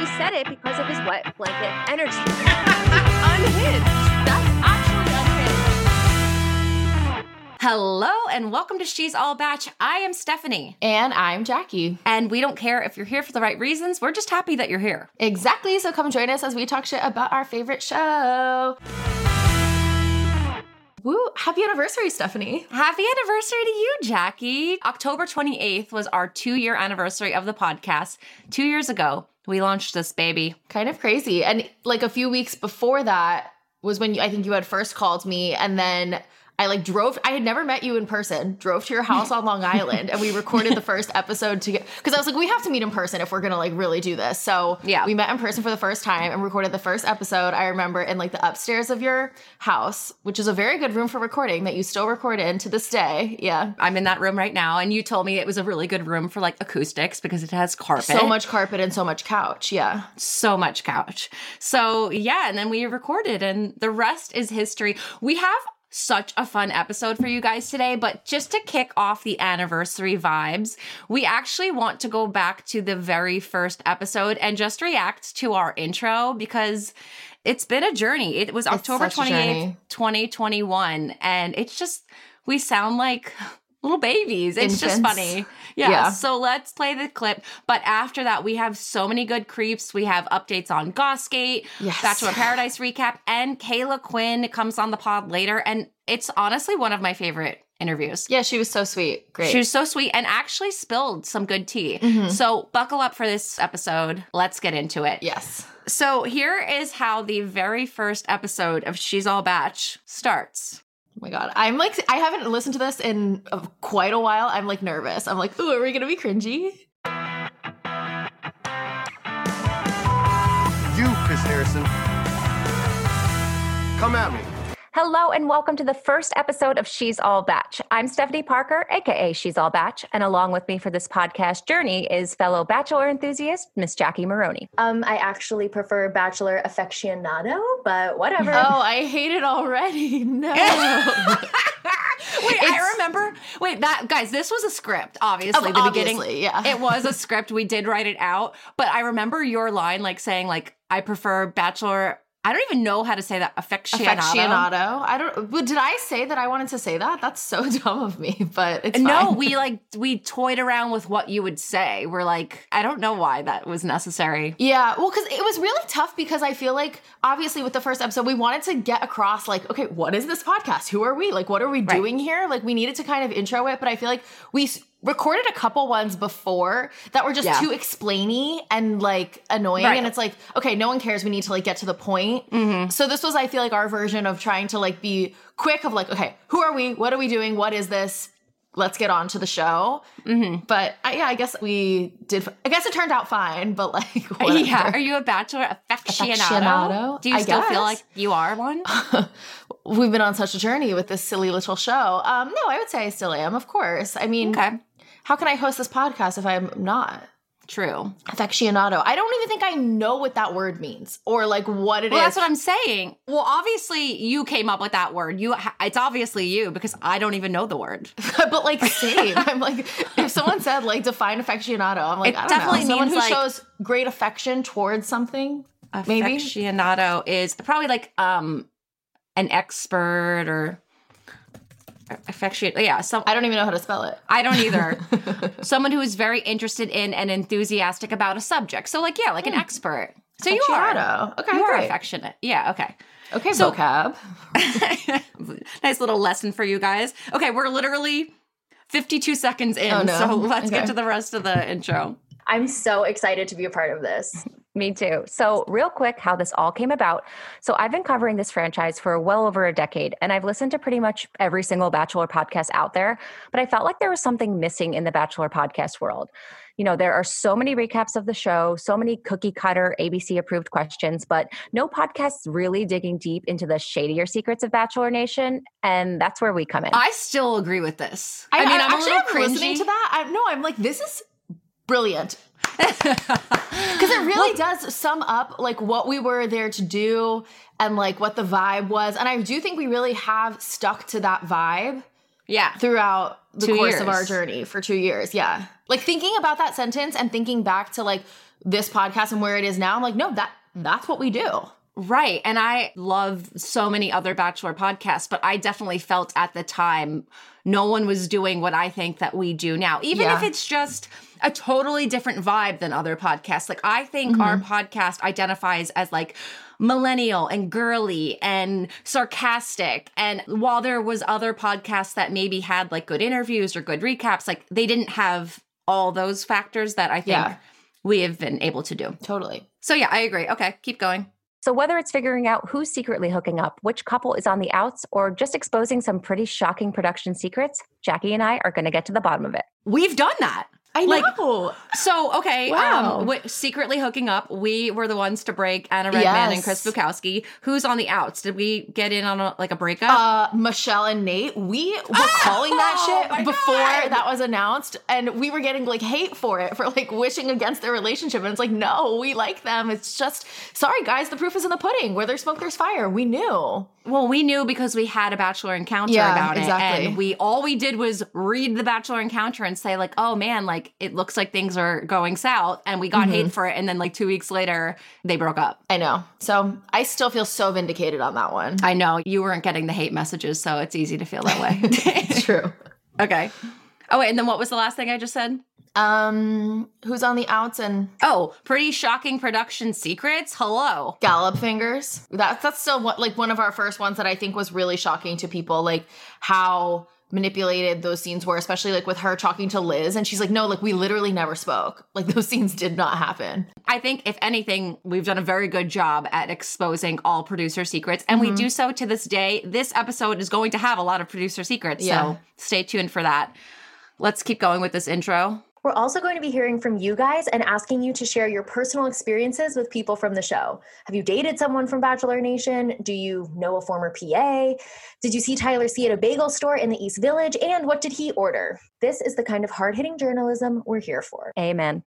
actually said it because of his wet blanket energy. unhinged. That's actually unhinged. Hello and welcome to She's All Bach. I am Stefanie. And I'm Jackie. And we don't care if you're here for the right reasons. We're just happy that you're here. Exactly. So come join us as we talk shit about our favorite show. Woo! Happy anniversary, Stefanie. Happy anniversary to you, Jackie. October 28th was our two year anniversary of the podcast. Two years ago, we launched this baby. Kind of crazy. And like a few weeks before that was when you, I think you had first called me, and then I like drove. I had never met you in person. Drove to your house on Long Island, and we recorded the first episode together. Because I was like, we have to meet in person if we're gonna like really do this. So Yeah. we met in person for the first time and recorded the first episode. I remember in like the upstairs of your house, which is a very good room for recording that you still record in to this day. Yeah, I'm in that room right now, and you told me it was a really good room for like acoustics because it has carpet. so much carpet and so much couch. Yeah, so much couch. So, yeah, and then we recorded, and the rest is history. We have such a fun episode for you guys today, but just to kick off the anniversary vibes, we actually want to go back to the very first episode and just react to our intro because it's been a journey. It was October such a 28th, journey. 2021, and it's just, we sound like little babies. It's just funny. Yeah. Yeah. So let's play the clip. But after that, we have so many good creeps. We have updates on Gossgate, Yes. Bachelor Paradise recap, and Caila Quinn comes on the pod later. And it's honestly one of my favorite interviews. yeah, she was so sweet. Great. She was so sweet and actually spilled some good tea. Mhm. So buckle up for this episode. Let's get into it. yes. So here is how the very first episode of She's All Bach starts. My god, I'm like I haven't listened to this in uh, quite a while. I'm like nervous. I'm like, ooh, are we gonna be cringy? You, Chris Harrison. Come at me. Hello and welcome to the first episode of She's All Bach. I'm Stefanie Parker, aka She's All Bach, and along with me for this podcast journey is fellow Bachelor enthusiast Miss Jackie Maroney. Um, I actually prefer Bachelor Aficionado, but whatever. Oh, I hate it already. No. Wait, I remember. Wait, that guys, this was a script. Obviously, Ob- the obviously, beginning. yeah. it was a script. We did write it out, but I remember your line, like saying, like I prefer Bachelor. I don't even know how to say that. Affectionado. Aficionado. I don't. But did I say that I wanted to say that? That's so dumb of me. But it's No, fine. we like we toyed around with what you would say. We're like, I don't know why that was necessary. Yeah, well, because it was really tough because I feel like obviously with the first episode, we wanted to get across like, okay, what is this podcast? Who are we? Like, what are we Right. doing here? Like, we needed to kind of intro it, but I feel like we recorded a couple ones before that were just Yeah. too explainy and like annoying. Right. And it's like, okay, no one cares. We need to like get to the point. So this was, I feel like, our version of trying to like be quick of like, okay, who are we? What are we doing? What is this? Let's get on to the show. But I, yeah, I guess we did. I guess it turned out fine, but like, whatever. Yeah, are you a Bachelor aficionado? Aficionado? Do you I still feel like you are one? We've been on such a journey with this silly little show. Um, no, I would say I still am, of course. I mean, Okay, how can I host this podcast if I'm not? true. Affectionado. I don't even think I know what that word means or like what it is. Well, that's what I'm saying. Well, obviously you came up with that word. You, it's obviously you because I don't even know the word. but like same. I'm like, if someone said like define affectionado, I'm like, It I don't definitely know. Someone who like- shows great affection towards something. Maybe. Aficionado is probably like um an expert or affection. Yeah, some I don't even know how to spell it. I don't either. Someone who is very interested in and enthusiastic about a subject. So like yeah, like an hmm. expert. So you are. Okay, You are great. affectionate. Yeah, okay. Okay, So- vocab. nice little lesson for you guys. Okay, we're literally 52 seconds in, Oh, no. so let's Okay. get to the rest of the intro. I'm so excited to be a part of this. Me too. So, real quick, how this all came about. So, I've been covering this franchise for well over a decade, and I've listened to pretty much every single Bachelor podcast out there. But I felt like there was something missing in the Bachelor podcast world. You know, there are so many recaps of the show, so many cookie cutter ABC approved questions, but no podcasts really digging deep into the shadier secrets of Bachelor Nation. And that's where we come in. I still agree with this. I, I, mean, I, I'm a actually little am listening to that. I, no, I'm like, this is brilliant. Because it really does sum up like what we were there to do and like what the vibe was. And I do think we really have stuck to that vibe yeah. throughout the Two course of our journey for two years. Yeah. Like thinking about that sentence and thinking back to like this podcast and where it is now, I'm like, no, that that's what we do. Right. And I love so many other Bachelor podcasts, but I definitely felt at the time no one was doing what I think that we do now, even Yeah. if it's just a totally different vibe than other podcasts. Like, I think our Mm-hmm. podcast identifies as like, millennial and girly and sarcastic and while there was other podcasts that maybe had like good interviews or good recaps like they didn't have all those factors that i think Yeah. we have been able to do Totally. so yeah i agree okay keep going So, whether it's figuring out who's secretly hooking up, which couple is on the outs, or just exposing some pretty shocking production secrets, Jackie and I are going to get to the bottom of it. we've done that I Like- know. So okay, Wow. um, w- secretly hooking up. We were the ones to break Anna Redman and Chris Bukowski. Who's on the outs? Did we get in on a, like a breakup? uh, Michelle and Nate, we were calling Oh that my shit before God. that was announced, and we were getting like hate for it for like wishing against their relationship. And it's like, no, we like them. It's just sorry, guys. The proof is in the pudding. Where there's smoke, there's fire. We knew. well, we knew because we had a Bachelor encounter Yeah, about it, exactly. and we all we did was read the Bachelor encounter and say like, oh man, like it looks like things are going south, and we got Mm-hmm. hate for it, and then like two weeks later they broke up. I know. So I still feel so vindicated on that one. I know you weren't getting the hate messages, so it's easy to feel that way. It's true. okay. Oh wait, and then what was the last thing I just said? Um, who's on the outs and Oh, pretty shocking production secrets. Hello. Gallop fingers. That's that's still what like one of our first ones that I think was really shocking to people, like how manipulated those scenes were, especially like with her talking to Liz, and she's like, "No, like we literally never spoke. Like those scenes did not happen." I think, if anything, we've done a very good job at exposing all producer secrets, and we mm-hmm. do so to this day. This episode is going to have a lot of producer secrets, Yeah. so stay tuned for that. Let's keep going with this intro. We're also going to be hearing from you guys and asking you to share your personal experiences with people from the show. Have you dated someone from Bachelor Nation? Do you know a former PA? Did you see Tyler C at a bagel store in the East Village? And what did he order? This is the kind of hard hitting journalism we're here for. Amen.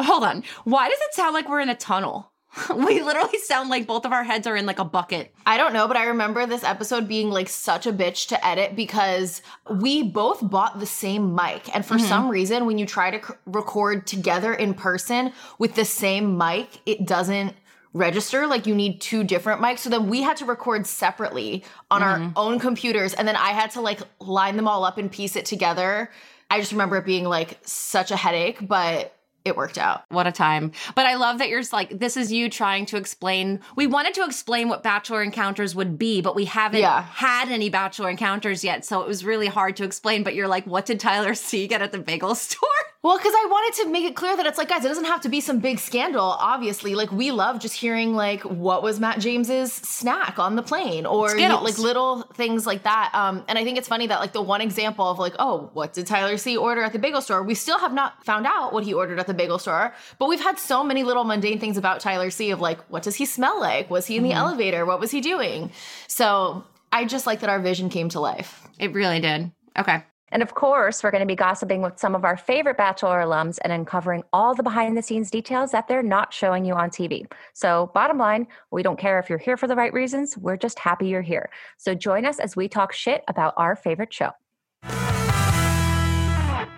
Hold on. Why does it sound like we're in a tunnel? we literally sound like both of our heads are in like a bucket. I don't know, but I remember this episode being like such a bitch to edit because we both bought the same mic. And for mm-hmm. some reason, when you try to c- record together in person with the same mic, it doesn't register. Like you need two different mics. So then we had to record separately on our mm-hmm. own computers. And then I had to like line them all up and piece it together. I just remember it being like such a headache, but it worked out. What a time. But I love that you're like, this is you trying to explain. We wanted to explain what Bachelor encounters would be, but we haven't Yeah. had any Bachelor encounters yet. So it was really hard to explain. But you're like, what did Tyler see get at the bagel store? Well, because I wanted to make it clear that it's like, guys, it doesn't have to be some big scandal. Obviously, like we love just hearing like what was Matt James's snack on the plane, or you like little things like that. Um, and I think it's funny that like the one example of like, oh, what did Tyler C order at the bagel store? We still have not found out what he ordered at the bagel store, but we've had so many little mundane things about Tyler C of like, what does he smell like? Was he in the elevator? What was he doing? So I just like that our vision came to life. It really did. Okay. And of course, we're going to be gossiping with some of our favorite Bachelor alums and uncovering all the behind the scenes details that they're not showing you on TV. So, bottom line, we don't care if you're here for the right reasons, we're just happy you're here. So, join us as we talk shit about our favorite show.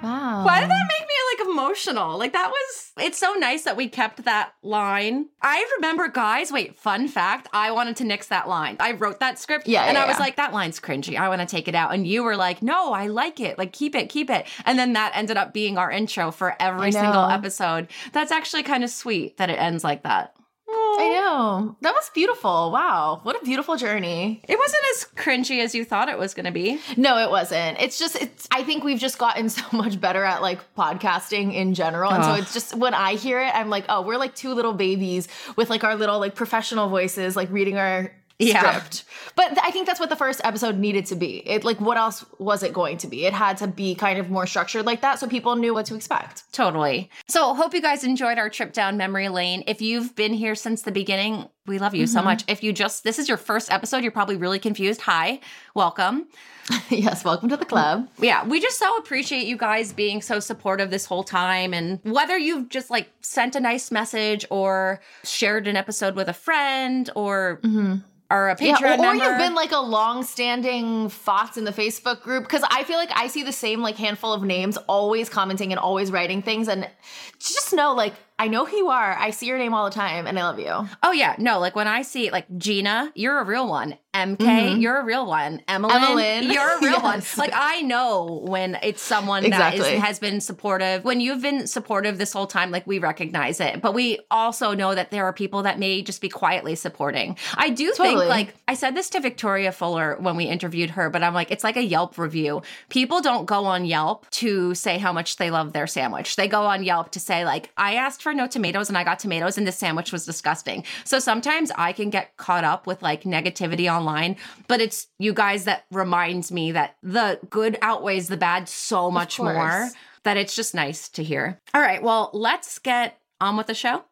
Wow. Why did that make me like emotional? Like that was it's so nice that we kept that line. I remember guys, wait, fun fact, I wanted to nix that line. I wrote that script Yeah, and yeah, I was yeah. like that line's cringy. I want to take it out and you were like, "No, I like it. Like keep it, keep it." And then that ended up being our intro for every single episode. That's actually kind of sweet that it ends like that. I know. That was beautiful. Wow. What a beautiful journey. It wasn't as cringy as you thought it was going to be. No, it wasn't. It's just it's I think we've just gotten so much better at like podcasting in general. And so it's just when I hear it, I'm like, oh, we're like two little babies with like our little like professional voices, like reading our Yeah. But th- I think that's what the first episode needed to be. It like what else was it going to be? It had to be kind of more structured like that so people knew what to expect. Totally. So, hope you guys enjoyed our trip down memory lane. If you've been here since the beginning, we love you so Mm-hmm. much. If you just, this is your first episode, you're probably really confused. Hi, welcome. yes, welcome to the club. Yeah, we just so appreciate you guys being so supportive this whole time. And whether you've just like sent a nice message or shared an episode with a friend or are a Patreon. Yeah, or, or you've been like a long-standing thoughts in the Facebook group because I feel like I see the same like handful of names always commenting and always writing things, and just know like I know who you are. I see your name all the time and I love you. Oh yeah, no, like when I see like Gina, you're a real one. MK, Mhm. you're a real one. Emily, you're a real one. Like I know when it's someone Exactly. that is, has been supportive. When you've been supportive this whole time, like we recognize it. But we also know that there are people that may just be quietly supporting. I do Totally. think like I said this to Victoria Fuller when we interviewed her, but I'm like, it's like a Yelp review. People don't go on Yelp to say how much they love their sandwich. They go on Yelp to say, like, I asked for no tomatoes and I got tomatoes and this sandwich was disgusting. So sometimes I can get caught up with like negativity online, but it's you guys that reminds me that the good outweighs the bad so much more that it's just nice to hear. All right, well, let's get on with the show.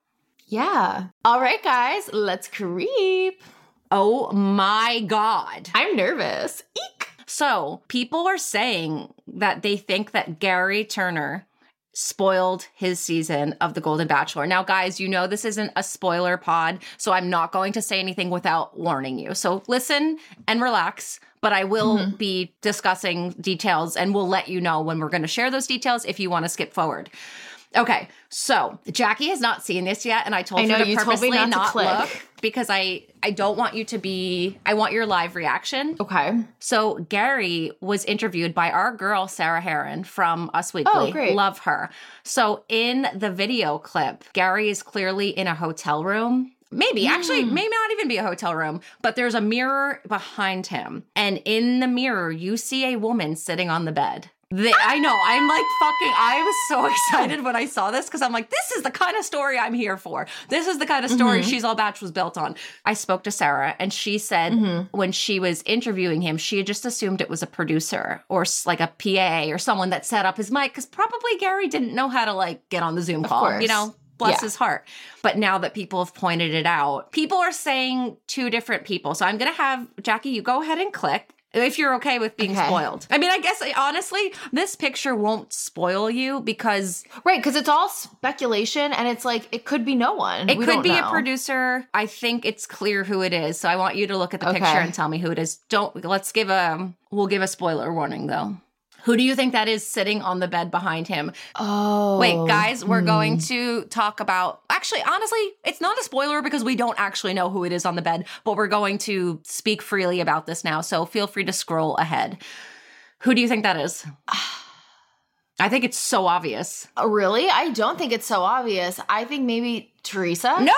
Yeah. All right, guys, let's creep. Oh my God. I'm nervous. Eek. So people are saying that they think that Gary Turner spoiled his season of The Golden Bachelor. Now, guys, you know this isn't a spoiler pod, so I'm not going to say anything without warning you. So listen and relax, but I will mm-hmm. be discussing details and we'll let you know when we're going to share those details if you want to skip forward. Okay, so Jackie has not seen this yet, and I told I know, her to you told me purposely not to click. look because I I don't want you to be. I want your live reaction. Okay. So Gary was interviewed by our girl Sarah Hearon from Us Weekly. Oh, great. Love her. So in the video clip, Gary is clearly in a hotel room. Maybe, actually, Hmm. may not even be a hotel room, but there's a mirror behind him. And in the mirror, you see a woman sitting on the bed. The- I know. I'm like fucking. I was so excited when I saw this because I'm like, this is the kind of story I'm here for. This is the kind of story Mm-hmm. She's All Bach was built on. I spoke to Sarah and she said Mm-hmm. when she was interviewing him, she had just assumed it was a producer or like a PA or someone that set up his mic because probably Gary didn't know how to like get on the Zoom call. You know, bless Yeah. his heart. But now that people have pointed it out, people are saying two different people. So I'm going to have Jackie, you go ahead and click. If you're okay with being Okay. spoiled. I mean, I guess honestly, this picture won't spoil you because Right, because it's all speculation and it's like it could be no one. it We could be a producer. I think it's clear who it is. So I want you to look at the Okay. picture and tell me who it is. Don't let's give a we'll give a spoiler warning though. Who do you think that is sitting on the bed behind him? Oh. Wait, guys, we're going hmm. to talk about. Actually, honestly, it's not a spoiler because we don't actually know who it is on the bed, but we're going to speak freely about this now. So feel free to scroll ahead. Who do you think that is? I think it's so obvious. Oh, Really? I don't think it's so obvious. I think maybe Theresa. No way.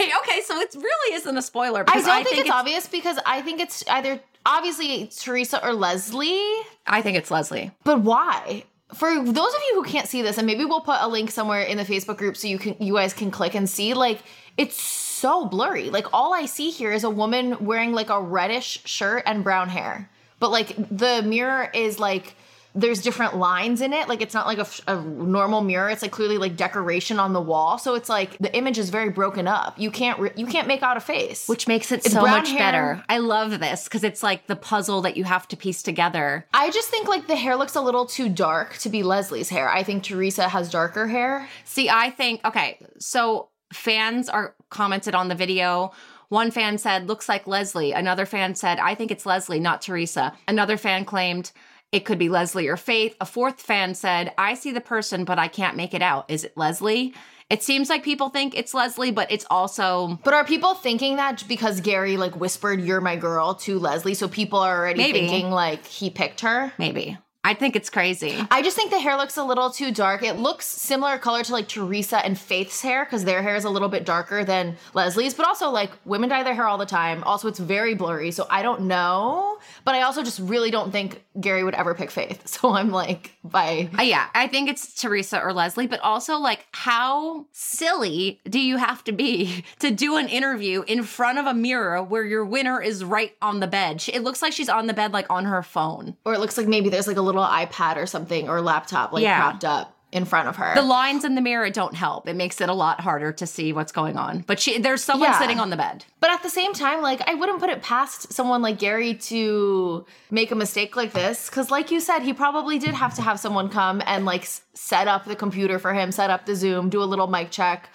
Okay, so it really isn't a spoiler. I don't think, it's, obvious because I think it's either obviously Theresa or Leslie. I think it's Leslie. But why? For those of you who can't see this, and maybe we'll put a link somewhere in the Facebook group so you can you guys can click and see. Like it's so blurry. Like all I see here is a woman wearing like a reddish shirt and brown hair. But like the mirror is like there's different lines in it. Like it's not like a normal mirror. It's like clearly like decoration on the wall. So it's like the image is very broken up. You can't re- you can't make out a face. Which makes it It's so much hair. better. I love this because it's like the puzzle that you have to piece together. I just think like the hair looks a little too dark to be Leslie's hair. I think Theresa has darker hair. See, I think, okay, so fans are commented on the video. One fan said, looks like Leslie. Another fan said, I think it's Leslie, not Theresa. Another fan claimed, it could be Leslie or Faith. A fourth fan said, I see the person, but I can't make it out. Is it Leslie? It seems like people think it's Leslie, but it's also But are people thinking that because Gary like whispered "You're my girl" to Leslie, so people are already Maybe. thinking like he picked her? maybe. I think it's crazy. I just think the hair looks a little too dark. It looks similar color to like Theresa and Faith's hair because their hair is a little bit darker than Leslie's. But also like women dye their hair all the time. Also, it's very blurry, so I don't know. But I also just really don't think Gary would ever pick Faith. So I'm like, by Uh, yeah, I think it's Theresa or Leslie, but also like how silly do you have to be to do an interview in front of a mirror where your winner is right on the bed? It looks like she's on the bed like on her phone. or it looks like maybe there's like a little iPad or something or laptop like Yeah. propped up in front of her. The lines in the mirror don't help. It makes it a lot harder to see what's going on. But she there's someone Yeah. sitting on the bed. But at the same time, like I wouldn't put it past someone like Gary to make a mistake like this cuz like you said, he probably did have to have someone come and like set up the computer for him, set up the Zoom, do a little mic check.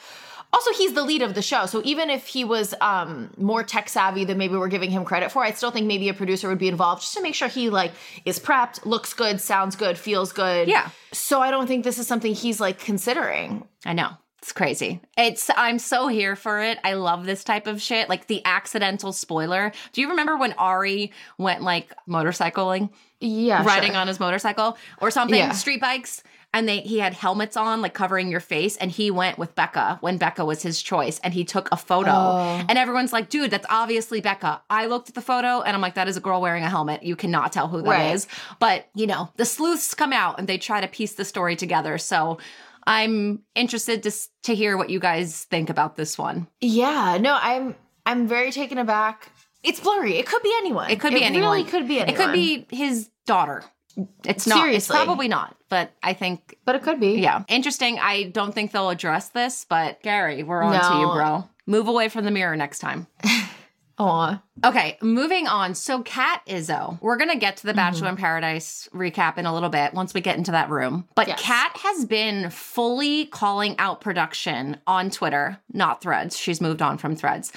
Also, he's the lead of the show. So even if he was um more tech savvy than maybe we're giving him credit for, I still think maybe a producer would be involved just to make sure he like is prepped, looks good, sounds good, feels good. Yeah. So I don't think this is something he's like considering. I know. It's crazy. It's I'm so here for it. I love this type of shit. Like the accidental spoiler. Do you remember when Ari went like motorcycling? Yeah. riding sure. on his motorcycle or something, Yeah. street bikes. And they he had helmets on, like covering your face, and he went with Becca when Becca was his choice, and he took a photo. Oh. And everyone's like, dude, that's obviously Becca. I looked at the photo and I'm like, that is a girl wearing a helmet. You cannot tell who that is. Right. But you know, the sleuths come out and they try to piece the story together. So I'm interested to to hear what you guys think about this one. Yeah, no, I'm I'm very taken aback. It's blurry. It could be anyone. It could be anyone. It really could be anyone. It could be his daughter. It's not. Seriously. It's probably not. But I think but it could be. Yeah. Interesting. I don't think they'll address this, but Gary, we're on to you, bro. Move away from the mirror next time. Aw. Okay, moving on. So, Kat Izzo, we're going to get to the Bachelor Mm-hmm. in Paradise recap in a little bit once we get into that room. But Yes. Kat has been fully calling out production on Twitter, not threads. She's moved on from threads.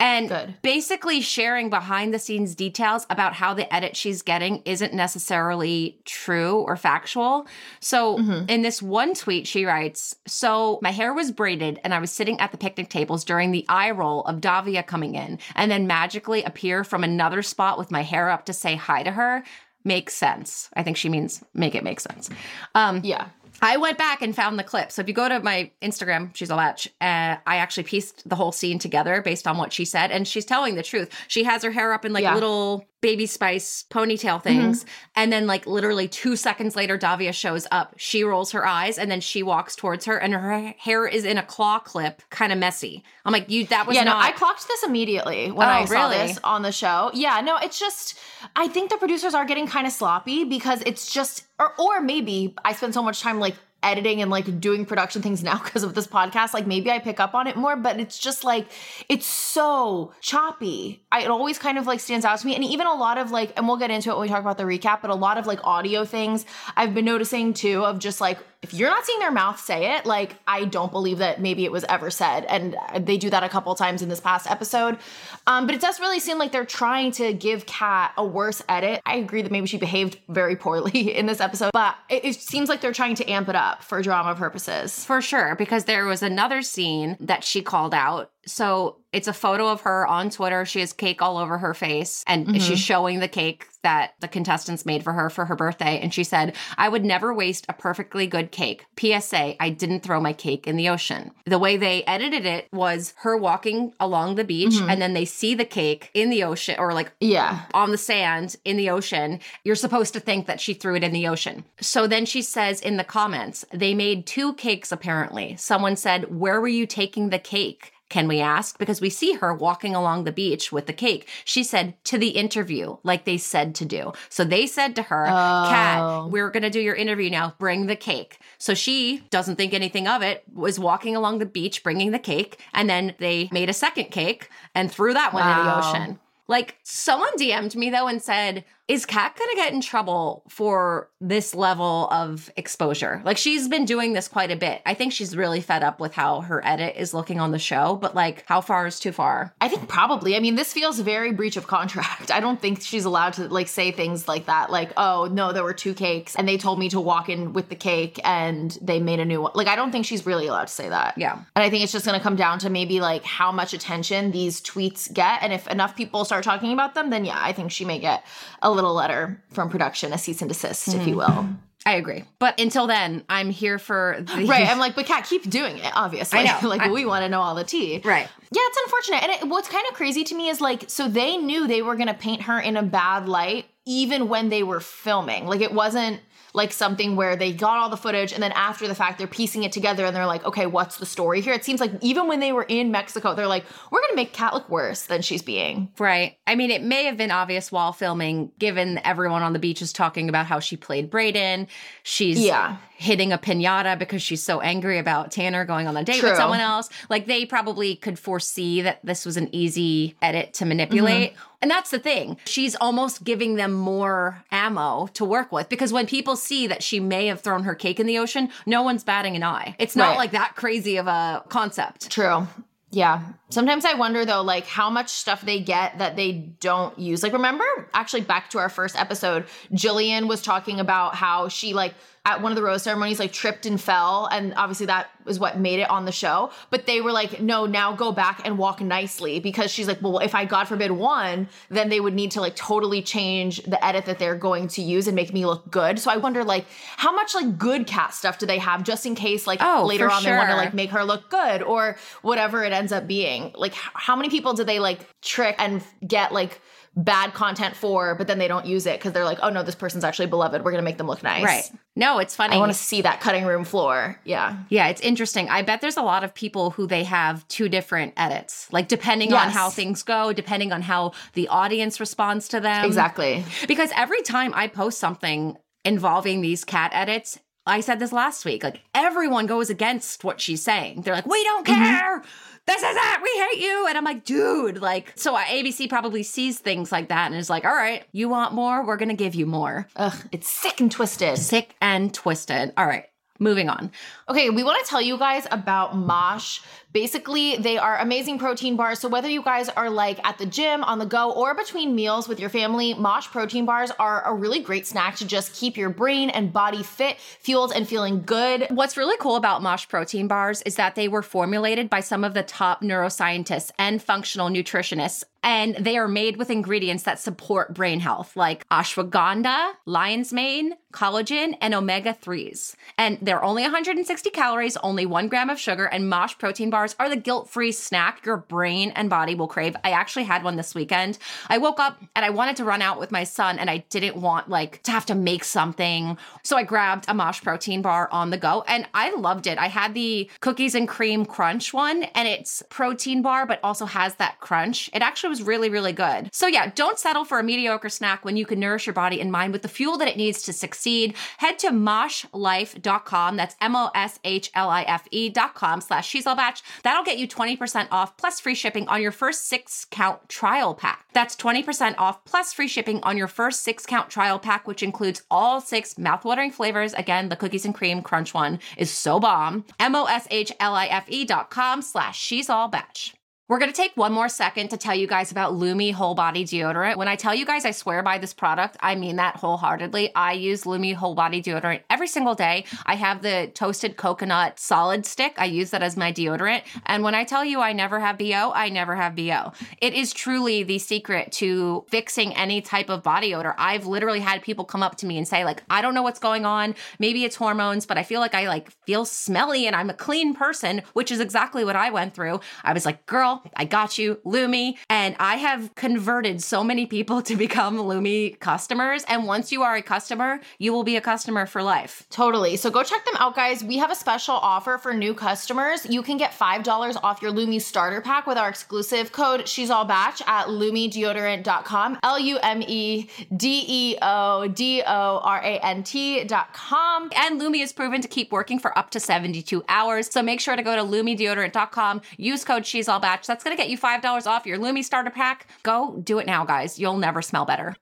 And Good. basically sharing behind the scenes details about how the edit she's getting isn't necessarily true or factual. So, Mm-hmm. in this one tweet, she writes So, my hair was braided and I was sitting at the picnic tables during the eye roll of Davia coming in and then magically appear from another spot with my hair up to say hi to her. Makes sense. I think she means make it make sense. Um, Yeah. I went back and found the clip. So if you go to my Instagram, she's all bach. Uh, I actually pieced the whole scene together based on what she said, and she's telling the truth. She has her hair up in like Yeah. little baby spice ponytail mm-hmm. things, and then like literally two seconds later, Davia shows up. She rolls her eyes, and then she walks towards her, and her hair is in a claw clip, kind of messy. I'm like, you that was yeah, not. no, I clocked this immediately when Oh, I saw really? this on the show. Yeah, no, it's just I think the producers are getting kind of sloppy because it's just or or maybe I spend so much time like editing and like doing production things now because of this podcast like maybe i pick up on it more but it's just like it's so choppy. I, it always kind of like stands out to me and even a lot of like and we'll get into it when we talk about the recap but a lot of like audio things i've been noticing too of just like if you're not seeing their mouth say it. Like i don't believe that maybe it was ever said and they do that a couple times in this past episode. Um, but it does really seem like they're trying to give kat a worse edit. I agree that maybe she behaved very poorly in this episode but it, it seems like they're trying to amp it up for drama purposes. For sure, because there was another scene that she called out. So it's a photo of her on Twitter. She has cake all over her face, and she's mm-hmm. showing the cake that the contestants made for her for her birthday. And she said, I would never waste a perfectly good cake. PSA, I didn't throw my cake in the ocean. The way they edited it was her walking along the beach, mm-hmm. and then they see the cake in the ocean or like yeah on the sand in the ocean, you're supposed to think that she threw it in the ocean. So then she says in the comments, they made two cakes apparently. Someone said, Where were you taking the cake? Can we ask? Because we see her walking along the beach with the cake. She said, To the interview, like they said to do. So they said to her, Kat, Oh. we're going to do your interview now. Bring the cake. So she doesn't think anything of it, was walking along the beach bringing the cake. And then they made a second cake and threw that one in the ocean. Like someone DM'd me though and said, "Is Kat gonna get in trouble for this level of exposure?" Like she's been doing this quite a bit. I think she's really fed up with how her edit is looking on the show. But like, how far is too far? I think probably. I mean, this feels very breach of contract. I don't think she's allowed to like say things like that. Like, oh no, there were two cakes, and they told me to walk in with the cake, and they made a new one. Like, I don't think she's really allowed to say that. Yeah. And I think it's just going to come down to maybe like how much attention these tweets get, and if enough people start talking about them, then yeah, I think she may get a little letter from production, a cease and desist, if you hmm. will. I agree. But until then, I'm here for the Right. I'm like, but Kat, keep doing it, obviously. I know. like, I- we want to know all the tea. right. Yeah, it's unfortunate. And it, what's kind of crazy to me is like, so they knew they were going to paint her in a bad light even when they were filming. Like, it wasn't like something where they got all the footage and then after the fact they're piecing it together and they're like, okay, what's the story here? It seems like even when they were in Mexico, they're like, we're going to make Kat look worse than she's being. Right. I mean, it may have been obvious while filming, given everyone on the beach is talking about how she played Brayden. She's Yeah. hitting a pinata because she's so angry about Tanner going on a date True. with someone else. Like they probably could foresee that this was an easy edit to manipulate. Mm-hmm. And that's the thing. She's almost giving them more ammo to work with because when people see that she may have thrown her cake in the ocean, no one's batting an eye. It's not Right. like that crazy of a concept. True. Yeah. Sometimes I wonder though, like how much stuff they get that they don't use. Like, remember, actually, back to our first episode, Jillian was talking about how she like at one of the rose ceremonies like tripped and fell and obviously that is what made it on the show. But they were like no now go back and walk nicely because she's like well if i god forbid won then they would need to like totally change the edit that they're going to use and make me look good. So i wonder like how much like good Kat stuff do they have just in case like Oh, later on they want to like make her look good or whatever it ends up being. Like how many people do they like trick and get like bad content for but then they don't use it because they're like oh no this person's actually beloved we're gonna make them look nice Right. No, it's funny. i want to see that cutting room floor yeah Yeah, it's interesting. I bet there's a lot of people who they have two different edits, like depending on how things go, depending on how the audience responds to them. exactly Because every time I post something involving these Kat edits, I said this last week, like everyone goes against what she's saying. They're like, we don't mm-hmm. care. This is it. We hate you. And I'm like, dude, like, so ABC probably sees things like that and is like, all right, you want more? We're going to give you more. ugh it's sick and twisted Sick and twisted. All right, moving on. Okay, we want to tell you guys about Mosh. Basically, they are amazing protein bars. So, whether you guys are like at the gym, on the go, or between meals with your family, Mosh protein bars are a really great snack to just keep your brain and body fit, fueled, and feeling good. What's really cool about Mosh protein bars is that they were formulated by some of the top neuroscientists and functional nutritionists. And they are made with ingredients that support brain health, like ashwagandha, lion's mane, collagen, and omega 3s. And they're only 160 calories, only one gram of sugar, and Mosh protein bars are the guilt free snack your brain and body will crave. I actually had one this weekend. I woke up and I wanted to run out with my son, and I didn't want like to have to make something. So I grabbed a Mosh protein bar on the go, and I loved it. I had the cookies and cream crunch one, and it's protein bar, but also has that crunch. It actually was really, really good. So yeah, don't settle for a mediocre snack when you can nourish your body and mind with the fuel that it needs to succeed. Head to moshlife.com. That's M-O-S-H-L-I-F-E E dot com slash she's all bach. That'll get you 20% off plus free shipping on your first six count trial pack. That's 20% off plus free shipping on your first six count trial pack, which includes all six mouthwatering flavors. Again, the cookies and cream crunch one is so bomb. M-O-S-H-L-I-F-E E dot com slash she's all bach. We're to take one more second to tell you guys about Lume Whole Body Deodorant. When I tell you guys I swear by this product, I mean that wholeheartedly. I use Lume Whole Body Deodorant every single day. I have the toasted coconut solid stick. I use that as my deodorant. And when I tell you I never have BO, I never have BO. It is truly the secret to fixing any type of body odor. I've literally had people come up to me and say like, I don't know what's going on. Maybe it's hormones, but I feel like I like feel smelly and I'm a clean person, which is exactly what I went through. I was like, girl, I got you, Lume. And I have converted so many people to become Lume customers. And once you are a customer, you will be a customer for life. Totally. So go check them out, guys. We have a special offer for new customers. You can get $5 off your Lume starter pack with our exclusive code She's All Bach at lumedeodorant.com. L U M E D E O D O R A N T.com. And Lume is proven to keep working for up to 72 hours. So make sure to go to lumedeodorant.com, use code She's All Bach. That's going to get you $5 off your Lume starter pack. Go do it now, guys. You'll never smell better.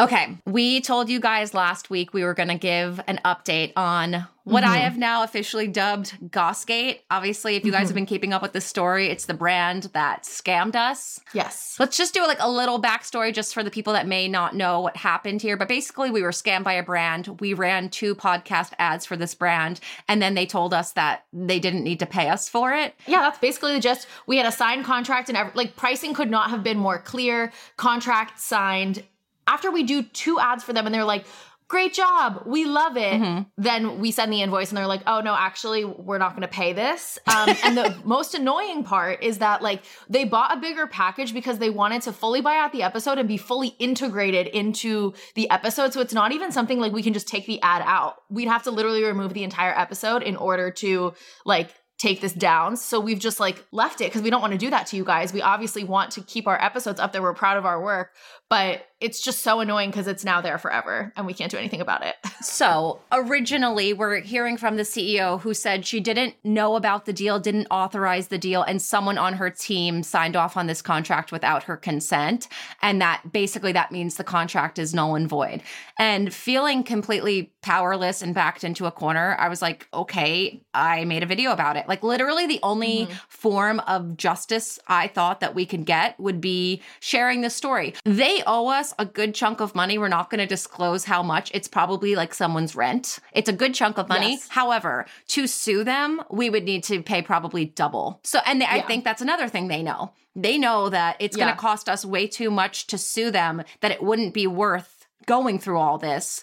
Okay, we told you guys last week we were going to give an update on what I mm-hmm. have now officially dubbed Gossgate. Obviously, if you guys mm-hmm. have been keeping up with this story, it's the brand that scammed us. Yes. Let's just do like a little backstory just for the people that may not know what happened here. But basically, we were scammed by a brand. We ran two podcast ads for this brand, and then they told us that they didn't need to pay us for it. Yeah, that's basically just we had a signed contract and like pricing could not have been more clear. Contract signed. After we do two ads for them and they're like, "Great job, we love it," then we send the invoice and they're like, "Oh no, actually, we're not going to pay this." Um, and the most annoying part is that like they bought a bigger package because they wanted to fully buy out the episode and be fully integrated into the episode. So it's not even something like we can just take the ad out. We'd have to literally remove the entire episode in order to like take this down. So we've just like left it because we don't want to do that to you guys. We obviously want to keep our episodes up there. We're proud of our work, but it's just so annoying because it's now there forever and we can't do anything about it. So, originally, we're hearing from the CEO who said she didn't know about the deal, didn't authorize the deal, and someone on her team signed off on this contract without her consent. And that basically that means the contract is null and void. And feeling completely powerless and backed into a corner, I was like, okay, I made a video about it. Like, literally, the only mm-hmm. form of justice I thought that we could get would be sharing the story. They owe us us a good chunk of money. We're not going to disclose how much. It's probably like someone's rent. It's a good chunk of money. Yes. However, to sue them, we would need to pay probably double. So, and I Yeah. think that's another thing they know. They know that it's going to cost us way too much to sue them, that it wouldn't be worth going through all this.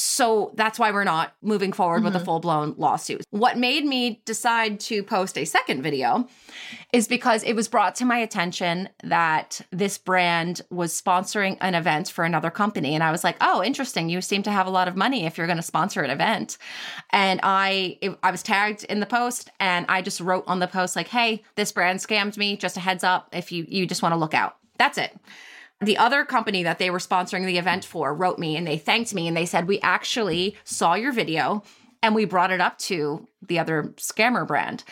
So that's why we're not moving forward with a mm-hmm. full blown lawsuit. What made me decide to post a second video is because it was brought to my attention that this brand was sponsoring an event for another company. And I was like, oh, interesting. You seem to have a lot of money if you're going to sponsor an event. And I, it, I was tagged in the post and I just wrote on the post, like, hey, this brand scammed me. Just a heads up if you, you just want to look out. That's it the other company that they were sponsoring the event for wrote me and they thanked me and they said, We actually saw your video and we brought it up to the other scammer brand.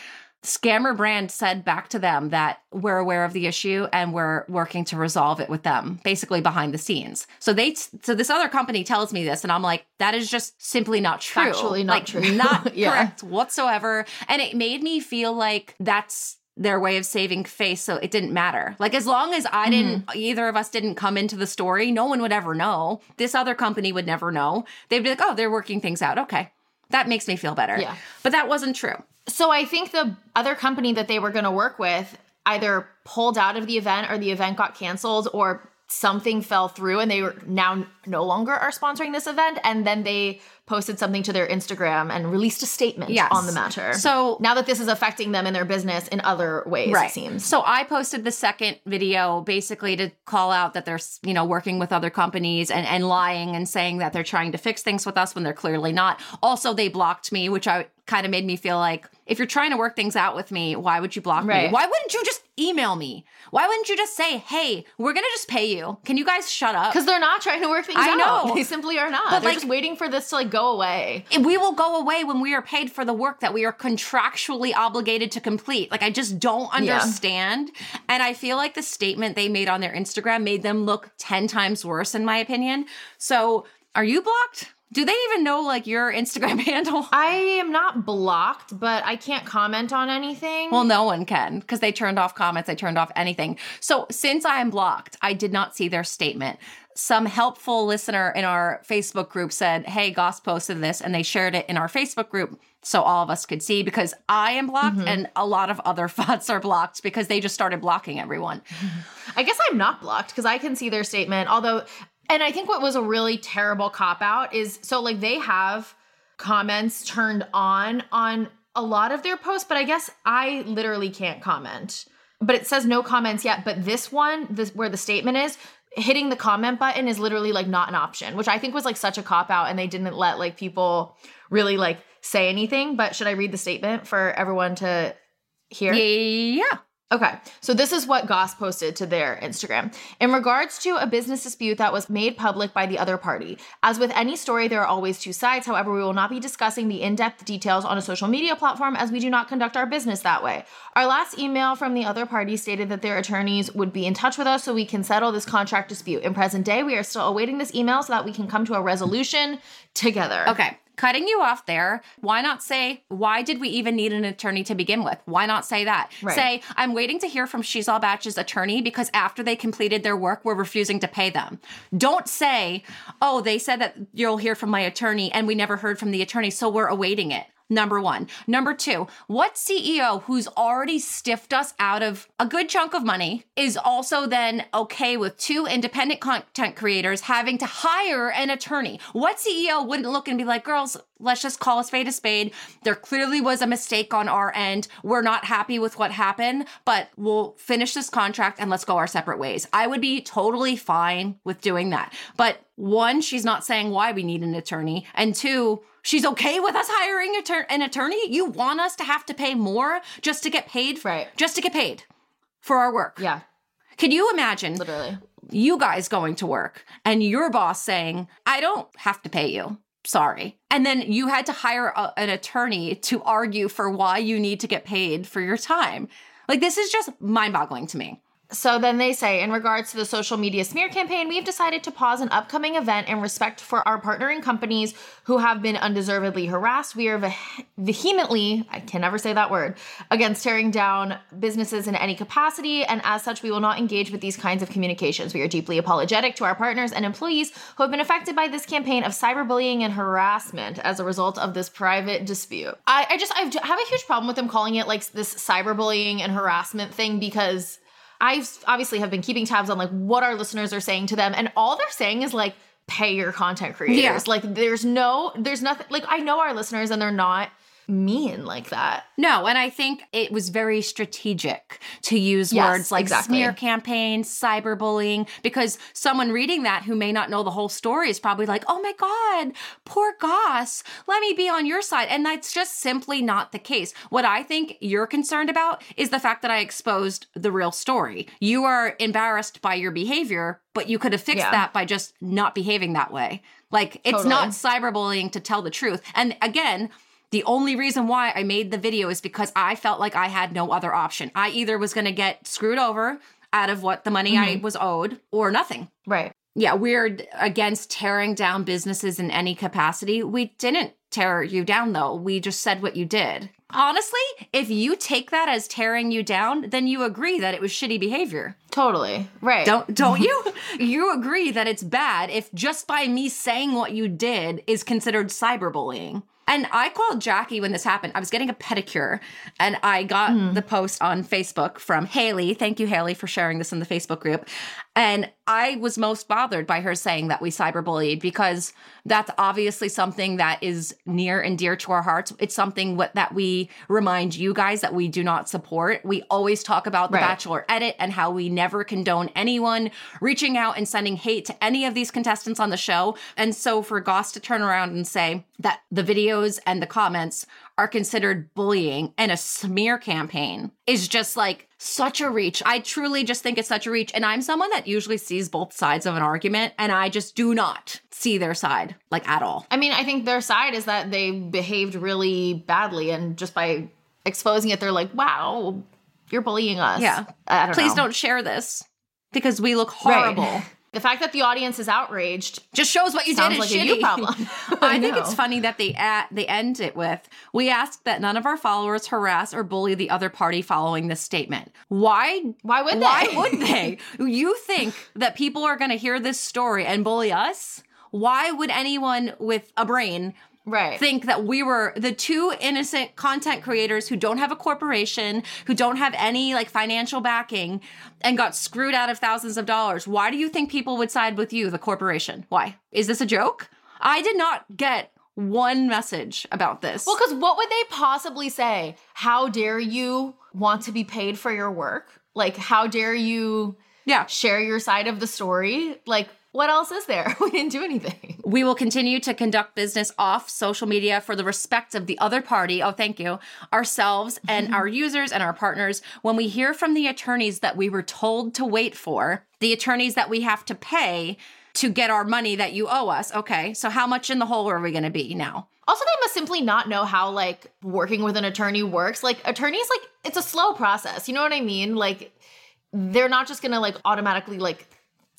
Scammer brand said back to them that we're aware of the issue and we're working to resolve it with them, basically behind the scenes. So they, so this other company tells me this, and I'm like, that is just simply not true. Factually not like, true. Not Yeah. correct whatsoever. And it made me feel like that's their way of saving face so it didn't matter. Like as long as i didn't Mm-hmm. either of us didn't come into the story no one would ever know. This other company would never know. They'd be like oh they're working things out. Okay. That makes me feel better. Yeah. but that wasn't true. So I think the other company that they were going to work with either pulled out of the event or the event got canceled or something fell through and they were now no longer are sponsoring this event and then they posted something to their Instagram and released a statement Yes. on the matter. So- now that this is affecting them in their business in other ways it seems. So I posted the second video basically to call out that they're, you know, working with other companies and, and lying and saying that they're trying to fix things with us when they're clearly not. Also, they blocked me, which I kind of made me feel like if you're trying to work things out with me, why would you block me? Why wouldn't you just email me? Why wouldn't you just say, hey, we're going to just pay you? Can you guys shut up? Because they're not trying to work things I out. know. They simply are not. But, they're like- just waiting for this to like go away. we will go away when we are paid for the work that we are contractually obligated to complete. Like, I just don't understand. And I feel like the statement they made on their Instagram made them look 10 times worse, in my opinion. So, are you blocked? Do they even know like your Instagram handle? I am not blocked, but I can't comment on anything. Well, no one can because they turned off comments, they turned off anything. So, since I am blocked, I did not see their statement. Some helpful listener in our Facebook group said, Hey, Goss posted this, and they shared it in our Facebook group so all of us could see because I am blocked mm-hmm. and a lot of other FOTs are blocked because they just started blocking everyone. I guess I'm not blocked because I can see their statement. Although, and I think what was a really terrible cop out is so like they have comments turned on on a lot of their posts, but I guess I literally can't comment. But it says no comments yet. But this one, this where the statement is, hitting the comment button is literally like not an option, which I think was like such a cop out, and they didn't let like people really like say anything. But should I read the statement for everyone to hear? Yeah. Okay, so this is what Goss posted to their Instagram. In regards to a business dispute that was made public by the other party, as with any story, there are always two sides. However, we will not be discussing the in depth details on a social media platform as we do not conduct our business that way. Our last email from the other party stated that their attorneys would be in touch with us so we can settle this contract dispute. In present day, we are still awaiting this email so that we can come to a resolution together. Okay. Cutting you off there, why not say, why did we even need an attorney to begin with? Why not say that? Right. Say, I'm waiting to hear from She's All Bach's attorney because after they completed their work, we're refusing to pay them. Don't say, oh, they said that you'll hear from my attorney and we never heard from the attorney, so we're awaiting it. Number one. Number two, what CEO who's already stiffed us out of a good chunk of money is also then okay with two independent content creators having to hire an attorney? What CEO wouldn't look and be like, girls, let's just call a spade a spade. There clearly was a mistake on our end. We're not happy with what happened, but we'll finish this contract and let's go our separate ways. I would be totally fine with doing that. But one, she's not saying why we need an attorney. And two, she's okay with us hiring an attorney. You want us to have to pay more just to get paid? Right. Just to get paid for our work. Yeah, Can you imagine literally. you guys going to work and your boss saying, I don't have to pay you. Sorry. And then you had to hire a- an attorney to argue for why you need to get paid for your time. Like, this is just mind boggling to me. So then they say, in regards to the social media smear campaign, we've decided to pause an upcoming event in respect for our partnering companies who have been undeservedly harassed. We are veh- vehemently, I can never say that word, against tearing down businesses in any capacity. And as such, we will not engage with these kinds of communications. We are deeply apologetic to our partners and employees who have been affected by this campaign of cyberbullying and harassment as a result of this private dispute. I, I just I have a huge problem with them calling it like this cyberbullying and harassment thing because I obviously have been keeping tabs on like what our listeners are saying to them, and all they're saying is like pay your content creators. Yeah. Like there's no, there's nothing. Like I know our listeners, and they're not mean like that. No, and I think it was very strategic to use Yes, words like exactly. smear campaign, cyberbullying, because someone reading that who may not know the whole story is probably like, oh my God, poor Goss, let me be on your side. And that's just simply not the case. What I think you're concerned about is the fact that I exposed the real story. You are embarrassed by your behavior, but you could have fixed Yeah. that by just not behaving that way. Like, it's Totally. not cyberbullying to tell the truth. And again, the only reason why I made the video is because I felt like I had no other option. I either was going to get screwed over out of what the money I mm-hmm. was owed or nothing. Right. Yeah, we're against tearing down businesses in any capacity. We didn't tear you down though. We just said what you did. Honestly, if you take that as tearing you down, then you agree that it was shitty behavior. Totally. Right. Don't don't you? You agree that it's bad if just by me saying what you did is considered cyberbullying. And I called Jackie when this happened. I was getting a pedicure and I got hmm. the post on Facebook from Haley. Thank you, Haley, for sharing this in the Facebook group. And I was most bothered by her saying that we cyberbullied because that's obviously something that is near and dear to our hearts. It's something what, that we remind you guys that we do not support. We always talk about the Right. Bachelor edit and how we never condone anyone reaching out and sending hate to any of these contestants on the show. And so for Goss to turn around and say that the videos and the comments are considered bullying and a smear campaign is just like such a reach. I truly just think it's such a reach. And I'm someone that usually sees both sides of an argument, and I just do not see their side like at all. I mean, I think their side is that they behaved really badly, and just by exposing it, they're like, "Wow, you're bullying us." Yeah. I don't Please know. don't share this because we look Right. The fact that the audience is outraged Just shows what you did like is a shitty. you problem. I think it's funny that they at, they end it with we ask that none of our followers harass or bully the other party following this statement. Why Why would they? why would they? You think that people are going to hear this story and bully us? Why would anyone with a brain Right. think that we were the two innocent content creators who don't have a corporation, who don't have any like financial backing and got screwed out of thousands of dollars. Why do you think people would side with you, the corporation? Why? Is this a joke? I did not get one message about this. Well, because what would they possibly say? How dare you want to be paid for your work? Like, how dare you yeah. share your side of the story? Like, what else is there? We didn't do anything. We will continue to conduct business off social media for the respect of the other party. Oh, thank you. Ourselves and our users and our partners. When we hear from the attorneys that we were told to wait for, the attorneys that we have to pay to get our money that you owe us. Okay, so how much in the hole are we going to be now? Also, they must simply not know how like working with an attorney works. Like attorneys, like it's a slow process. You know what I mean? Like they're not just gonna like automatically like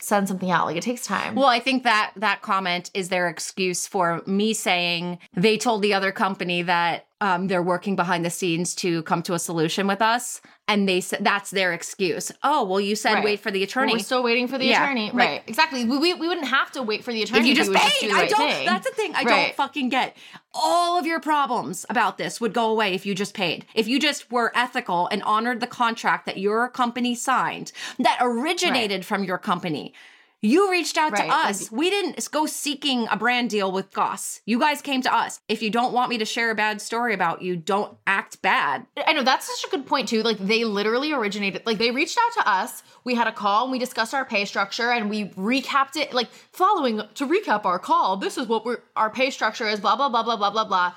send something out. Like it takes time. Well, I think that that comment is their excuse for me saying they told the other company that um, they're working behind the scenes to come to a solution with us, and they said that's their excuse. Oh, well, you said Right. wait for the Well, attorney. We're still waiting for the Yeah, attorney. like- right. Exactly. We, we, we wouldn't have to wait for the attorney if you just paid, do the I right don't. thing. That's the thing. I Right. don't fucking get. All of your problems about this would go away if you just paid. If you just were ethical and honored the contract that your company signed, that originated from your company. You reached out Right, to like- us. we didn't go seeking a brand deal with Goss. You guys came to us. If you don't want me to share a bad story about you, don't act bad. I know that's such a good point too. Like they literally originated, like they reached out to us. We had a call and we discussed our pay structure and we recapped it. Like following to recap our call, this is what we're our pay structure is. Blah blah blah blah blah blah blah.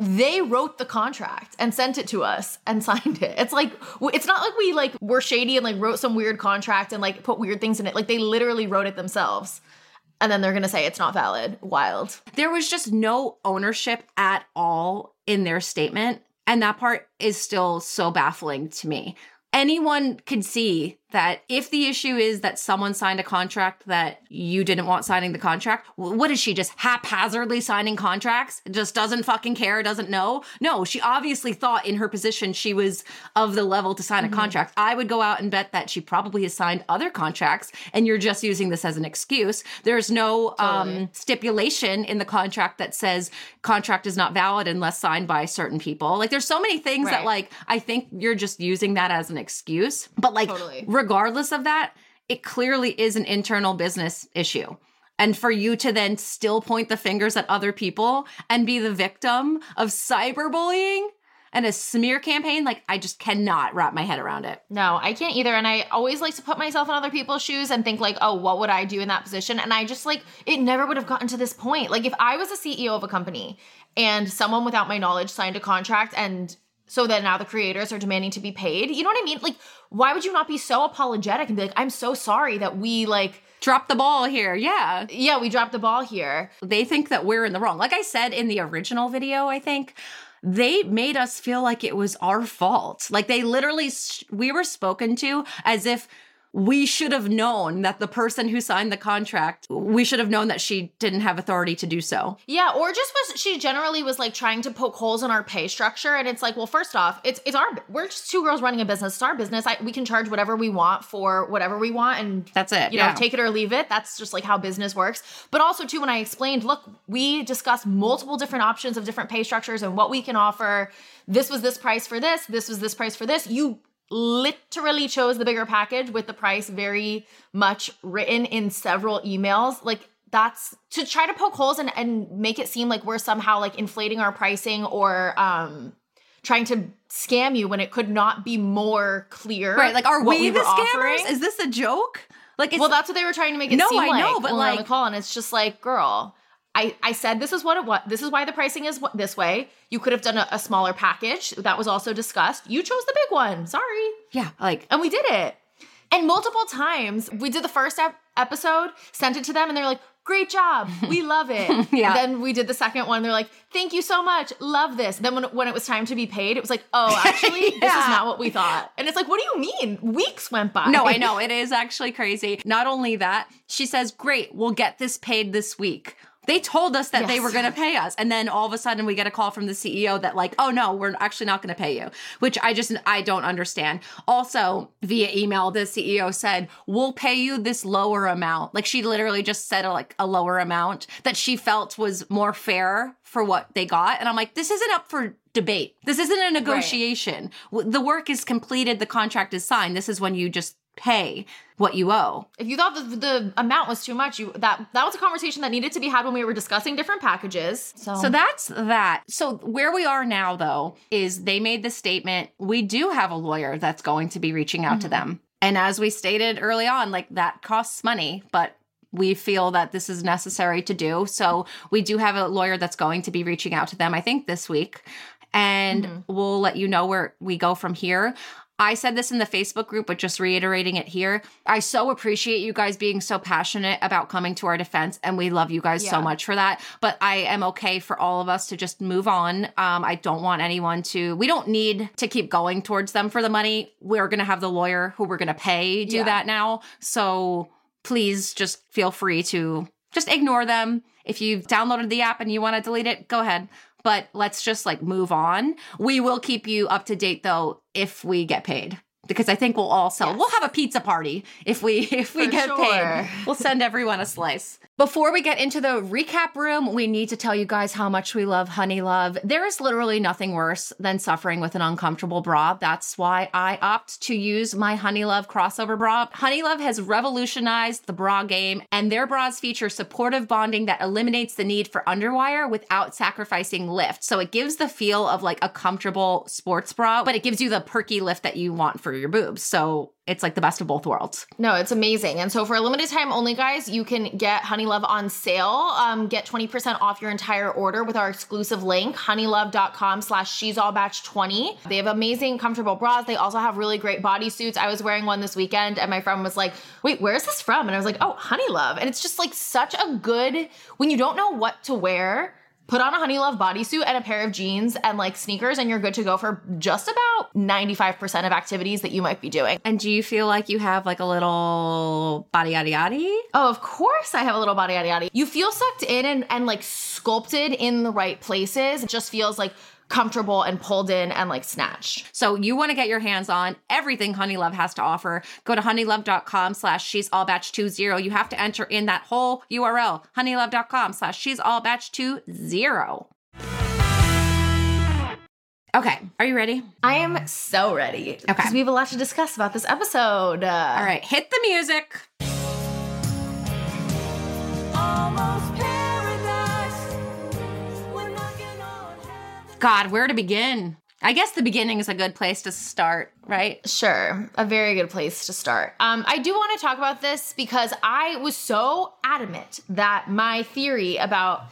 They wrote the contract and sent it to us and signed it. It's like it's not like we like were shady and like wrote some weird contract and like put weird things in it. Like they literally wrote it themselves. And then they're gonna say it's not valid. Wild. There was just no ownership at all in their statement. And that part is still so baffling to me. Anyone could see that if the issue is that someone signed a contract that you didn't want signing the contract, what is she just haphazardly signing contracts? Just doesn't fucking care, doesn't know? No, she obviously thought in her position she was of the level to sign a mm-hmm. contract. I would go out and bet that she probably has signed other contracts and you're just using this as an excuse. There's no um, totally. um, stipulation in the contract that says contract is not valid unless signed by certain people. Like there's so many things right. that like I think you're just using that as an excuse. But like totally regardless of that, it clearly is an internal business issue. And for you to then still point the fingers at other people and be the victim of cyberbullying and a smear campaign, like I just cannot wrap my head around it. No, I can't either. And I always like to put myself in other people's shoes and think like, oh, what would I do in that position? And I just like it never would have gotten to this point. Like if I was a CEO of a company and someone without my knowledge signed a contract and so that now the creators are demanding to be paid. You know what I mean? Like, why would you not be so apologetic and be like, I'm so sorry that we like dropped the ball here. Yeah. Yeah, we dropped the ball here. They think that we're in the wrong. Like I said in the original video, I think they made us feel like it was our fault. Like they literally, we were spoken to as if we should have known that the person who signed the contract, we should have known that she didn't have authority to do so. Yeah, or just was she generally was like trying to poke holes in our pay structure and it's like, well, first off, it's it's our we're just two girls running a business. It's our business. I, we can charge whatever we want for whatever we want and that's it. You yeah. know, take it or leave it. That's just like how business works. But also too when I explained, look, we discussed multiple different options of different pay structures and what we can offer. This was this price for this, this was this price for this. You literally chose the bigger package with the price very much written in several emails. Like that's to try to poke holes and, and make it seem like we're somehow like inflating our pricing or um trying to scam you when it could not be more clear. Right. Like are we, we the scammers? Offering. Is this a joke? Like well, that's what they were trying to make it no, seem I like. know, but like on the call, and it's just like, girl, I, I said this is what it was. This is why the pricing is this way. You could have done a, a, smaller package. That was also discussed. You chose the big one. Sorry. Yeah, like and we did it. And multiple times we did the first ep- episode, sent it to them, and they're like, "Great job, we love it." yeah. Then we did the second one. They're like, "Thank you so much, love this." Then when when it was time to be paid, it was like, "Oh, actually, yeah. this is not what we thought." And it's like, "What do you mean?" Weeks went by. No, I know it is actually crazy. Not only that, she says, "Great, we'll get this paid this week." They told us that yes. they were going to pay us. And then all of a sudden we get a call from the CEO that like, "Oh no, we're actually not going to pay you." Which I just I don't understand. Also, via email, the CEO said, "We'll pay you this lower amount." Like she literally just said a, like a lower amount that she felt was more fair for what they got. And I'm like, "This isn't up for debate. This isn't a negotiation. Right. The work is completed, the contract is signed. This is when you just pay what you owe. If you thought the, the amount was too much, you that that was a conversation that needed to be had when we were discussing different packages. So, so that's that. So where we are now though is they made the statement, we do have a lawyer that's going to be reaching out mm-hmm. to them. And as we stated early on, like that costs money, but we feel that this is necessary to do. So we do have a lawyer that's going to be reaching out to them, I think this week. And mm-hmm. we'll let you know where we go from here. I said this in the Facebook group, but just reiterating it here. I so appreciate you guys being so passionate about coming to our defense, and we love you guys yeah. so much for that. But I am okay for all of us to just move on. Um, I don't want anyone to, we don't need to keep going towards them for the money. We're going to have the lawyer who we're going to pay do yeah. that now. So please just feel free to just ignore them. If you've downloaded the app and you want to delete it, go ahead but let's just like move on. We will keep you up to date though if we get paid because I think we'll all sell. Yes. We'll have a pizza party if we if we For get sure. paid. We'll send everyone a slice. Before we get into the recap room, we need to tell you guys how much we love Honeylove. There is literally nothing worse than suffering with an uncomfortable bra. That's why I opt to use my Honeylove crossover bra. Honeylove has revolutionized the bra game, and their bras feature supportive bonding that eliminates the need for underwire without sacrificing lift. So it gives the feel of like a comfortable sports bra, but it gives you the perky lift that you want for your boobs. So it's like the best of both worlds. No, it's amazing. And so for a limited time only, guys, you can get Honeylove on sale. Um, get 20% off your entire order with our exclusive link, honeylove.com slash she's all bach 20. They have amazing, comfortable bras. They also have really great bodysuits. I was wearing one this weekend and my friend was like, wait, where's this from? And I was like, oh, Honeylove. And it's just like such a good, when you don't know what to wear, put on a Honeylove bodysuit and a pair of jeans and like sneakers, and you're good to go for just about 95% of activities that you might be doing. And do you feel like you have like a little body yaddy yaddy? Oh, of course I have a little body yaddy yaddy. You feel sucked in and, and like sculpted in the right places. It just feels like comfortable and pulled in and like snatched. So you want to get your hands on everything Honeylove has to offer. Go to honeylove.com slash she's all bach 20. You have to enter in that whole URL, honeylove.com slash she's all bach 20. Okay, are you ready? I am so ready. Okay. Because we have a lot to discuss about this episode. Uh, All right, hit the music. God, where to begin? I guess the beginning is a good place to start, right? Sure, a very good place to start. Um, I do want to talk about this because I was so adamant that my theory about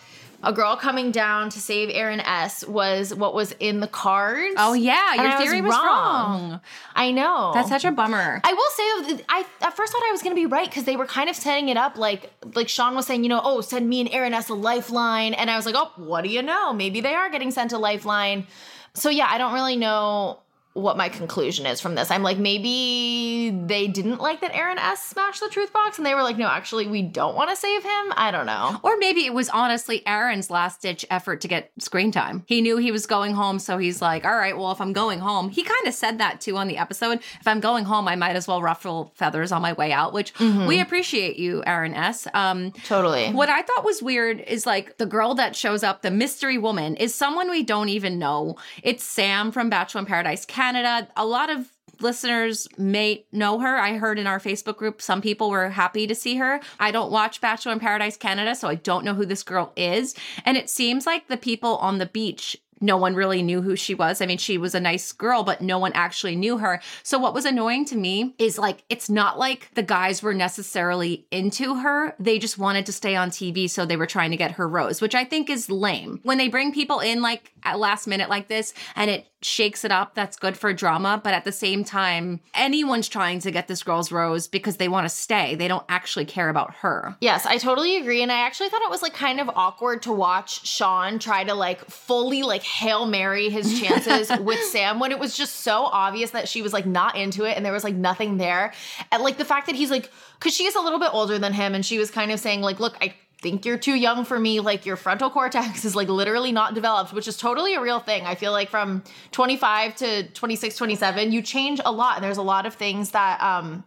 a girl coming down to save Aaron S was what was in the cards. Oh yeah, your theory was wrong. I know. That's such a bummer. I will say, I at first thought I was gonna be right because they were kind of setting it up like like Sean was saying, you know, oh, send me and Aaron S a lifeline, and I was like, oh, what do you know? Maybe they are getting sent a lifeline. So yeah, I don't really know what my conclusion is from this. I'm like, maybe they didn't like that Aaron S smashed the truth box, and they were like, no, actually, we don't want to save him. I don't know. Or maybe it was honestly Aaron's last ditch effort to get screen time. He knew he was going home, so he's like, all right, well, if I'm going home, he kind of said that too on the episode. If I'm going home, I might as well ruffle feathers on my way out, which we appreciate you, Aaron S. Um, Totally. what I thought was weird is like the girl that shows up, the mystery woman, is someone we don't even know. It's Sam from Bachelor in Paradise Canada. A lot of listeners may know her. I heard in our Facebook group some people were happy to see her. I don't watch Bachelor in Paradise Canada, so I don't know who this girl is. And it seems like the people on the beach no one really knew who she was. I mean, she was a nice girl, but no one actually knew her. So, what was annoying to me is like, it's not like the guys were necessarily into her. They just wanted to stay on TV. So, they were trying to get her rose, which I think is lame. When they bring people in like at last minute like this and it shakes it up, that's good for drama. But at the same time, anyone's trying to get this girl's rose because they want to stay. They don't actually care about her. Yes, I totally agree. And I actually thought it was like kind of awkward to watch Sean try to like fully like Hail Mary his chances with Sam when it was just so obvious that she was like not into it and there was like nothing there. And like the fact that he's like, cause she is a little bit older than him and she was kind of saying, like, look, I think you're too young for me. Like your frontal cortex is like literally not developed, which is totally a real thing. I feel like from 25 to 26, 27, you change a lot. And there's a lot of things that, um,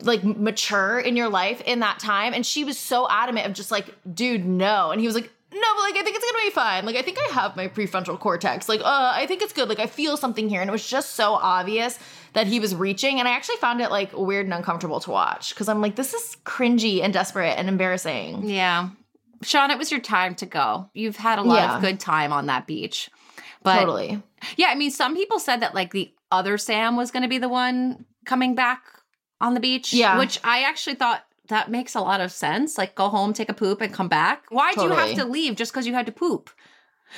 like mature in your life in that time. And she was so adamant of just like, dude, no. And he was like, no, but like I think it's gonna be fine. Like I think I have my prefrontal cortex. Like, uh, I think it's good. Like I feel something here. And it was just so obvious that he was reaching. And I actually found it like weird and uncomfortable to watch. Cause I'm like, this is cringy and desperate and embarrassing. Yeah. Sean, it was your time to go. You've had a lot Yeah. of good time on that beach. But totally. yeah, I mean, some people said that like the other Sam was going to be the one coming back on the beach. Yeah. Which I actually thought that makes a lot of sense. Like, go home, take a poop, and come back. Why do you have to leave just because you had to poop?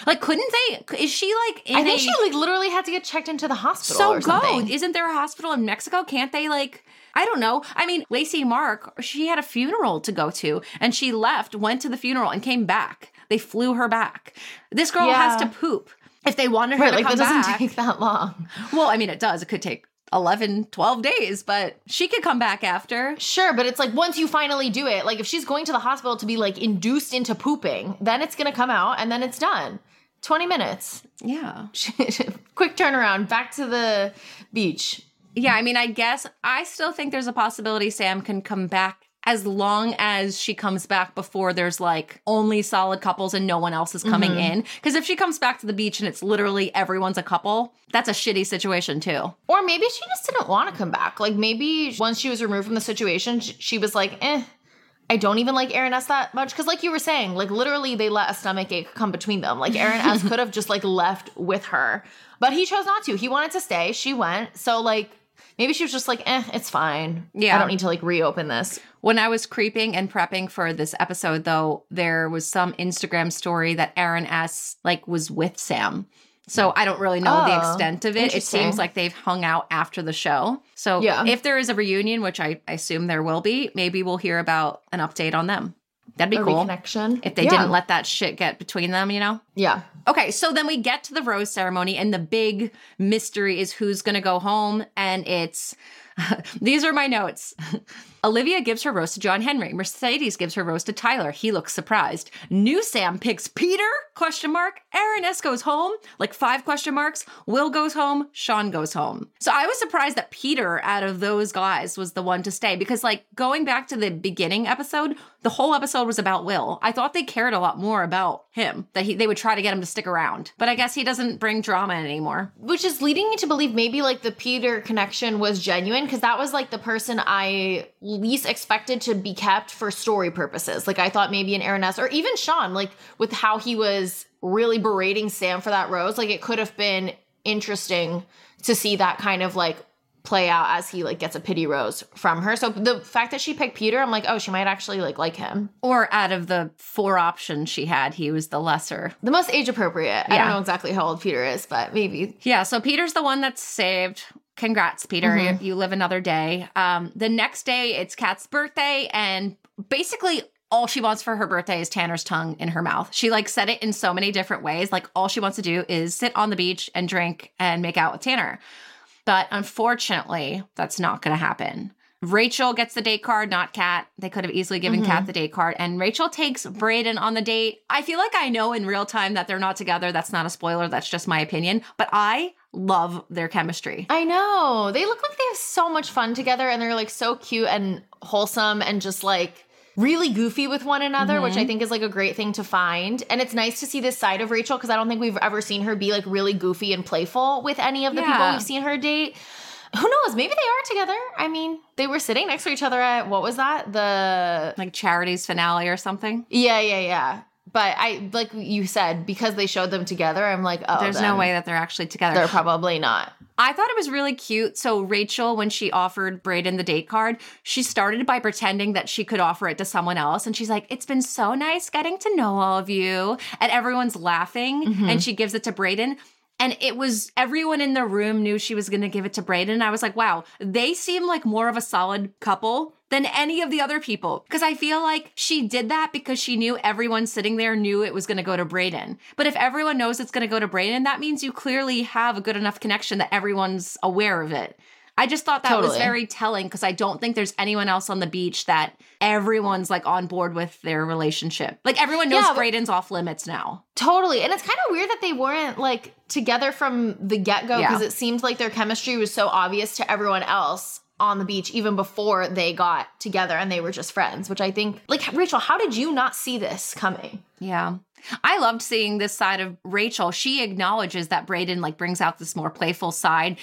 Like, couldn't they? Is she like in I think a- she like literally had to get checked into the hospital. so go. something. Isn't there a hospital in Mexico? Can't they like? I don't know. I mean, Lacey Mark, she had a funeral to go to, and she left, went to the funeral, and came back. They flew her back. This girl has to poop. If they wanted her Right, to like come that doesn't back, take that long. well, I mean, it does. It could take 11, 12 days, but she could come back after. Sure, but it's like once you finally do it, like if she's going to the hospital to be like induced into pooping, then it's gonna come out and then it's done. 20 minutes. Yeah. Quick turnaround, back to the beach. Yeah, I mean, I guess I still think there's a possibility Sam can come back as long as she comes back before there's like only solid couples and no one else is coming in. Because if she comes back to the beach and it's literally everyone's a couple, that's a shitty situation too. Or maybe she just didn't want to come back. Like maybe once she was removed from the situation, she was like, eh, I don't even like Aaron S that much. Cause like you were saying, like literally they let a stomach ache come between them. Like Aaron S could have just like left with her, but he chose not to. He wanted to stay. She went. So like maybe she was just like, eh, it's fine. Yeah. I don't need to like reopen this. When I was creeping and prepping for this episode, though, there was some Instagram story that Aaron S. like was with Sam. So I don't really know the Oh, extent of it. It seems like they've hung out after the show. So Yeah. if there is a reunion, which I I assume there will be, maybe we'll hear about an update on them. That'd be a cool. Connection. If they Yeah. didn't let that shit get between them, you know? Yeah. Okay, so then we get to the rose ceremony, and the big mystery is who's going to go home. And it's these are my notes. Olivia gives her rose to John Henry. Mercedes gives her rose to Tyler. He looks surprised. New Sam picks Peter? Question mark. Aaron S goes home. Like five question marks. Will goes home. Sean goes home. So I was surprised that Peter, out of those guys, was the one to stay because, like, going back to the beginning episode, the whole episode was about Will. I thought they cared a lot more about him. That he they would try to get him to stick around. But I guess he doesn't bring drama anymore. Which is leading me to believe maybe like the Peter connection was genuine because that was like the person I least expected to be kept for story purposes. Like I thought maybe an Aaron S or even Sean, like with how he was really berating Sam for that rose, like it could have been interesting to see that kind of like play out as he like gets a pity rose from her. So the fact that she picked Peter, I'm like, oh, she might actually like like him. Or out of the four options she had, he was the lesser. The most age appropriate. I don't know exactly how old Peter is, but maybe. Yeah, so Peter's the one that's saved. Congrats, Peter. Mhm. You, you live another day. Um, the next day, it's Kat's birthday, and basically all she wants for her birthday is Tanner's tongue in her mouth. She like said it in so many different ways. Like all she wants to do is sit on the beach and drink and make out with Tanner. But unfortunately, that's not going to happen. Rachel gets the date card, not Kat. They could have easily given Mhm. Kat the date card. And Rachel takes Brayden on the date. I feel like I know in real time that they're not together. That's not a spoiler. That's just my opinion. But I love their chemistry. I know. They look like they have so much fun together and they're like so cute and wholesome and just like really goofy with one another, which I think is like a great thing to find. And it's nice to see this side of Rachel because I don't think we've ever seen her be like really goofy and playful with any of the people we've seen her date. Who knows? Maybe they are together. I mean, they were sitting next to each other at what was that? The Like Charity's finale or something. Yeah, yeah, yeah. But I like you said, because they showed them together, I'm like, oh There's no way that they're actually together. they're probably not. I thought it was really cute. So Rachel, when she offered Brayden the date card, she started by pretending that she could offer it to someone else. And she's like, It's been so nice getting to know all of you. And everyone's laughing. Mhm. And she gives it to Brayden. And it was everyone in the room knew she was going to give it to Brayden. I was like, wow, they seem like more of a solid couple than any of the other people. Because I feel like she did that because she knew everyone sitting there knew it was going to go to Brayden. But if everyone knows it's going to go to Brayden, that means you clearly have a good enough connection that everyone's aware of it. I just thought that was very telling because I don't think there's anyone else on the beach that everyone's like on board with their relationship. Like everyone knows Yeah, but- off limits now. Totally. And it's kind of weird that they weren't like together from the get go Yeah. because it seemed like their chemistry was so obvious to everyone else on the beach even before they got together and they were just friends, which I think, like, Rachel, how did you not see this coming? Yeah. I loved seeing this side of Rachel. She acknowledges that Brayden like brings out this more playful side.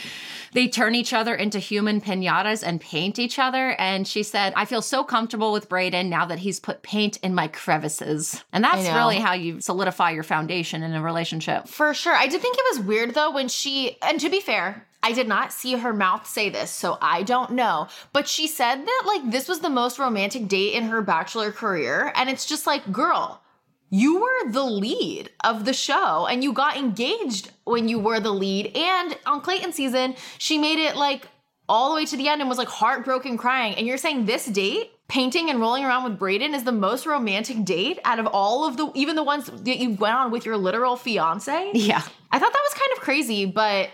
They turn each other into human pinatas and paint each other. And she said, I feel so comfortable with Brayden now that he's put paint in my crevices. And that's really how you solidify your foundation in a relationship. For sure. I did think it was weird though when she, and to be fair, I did not see her mouth say this, so I don't know. But she said that like this was the most romantic date in her bachelor career. And it's just like, girl, you were the lead of the show and you got engaged when you were the lead. And on Clayton season, she made it like all the way to the end and was like heartbroken crying. And you're saying this date, painting and rolling around with Brayden, is the most romantic date out of all of the, even the ones that you went on with your literal fiance? Yeah. I thought that was kind of crazy, but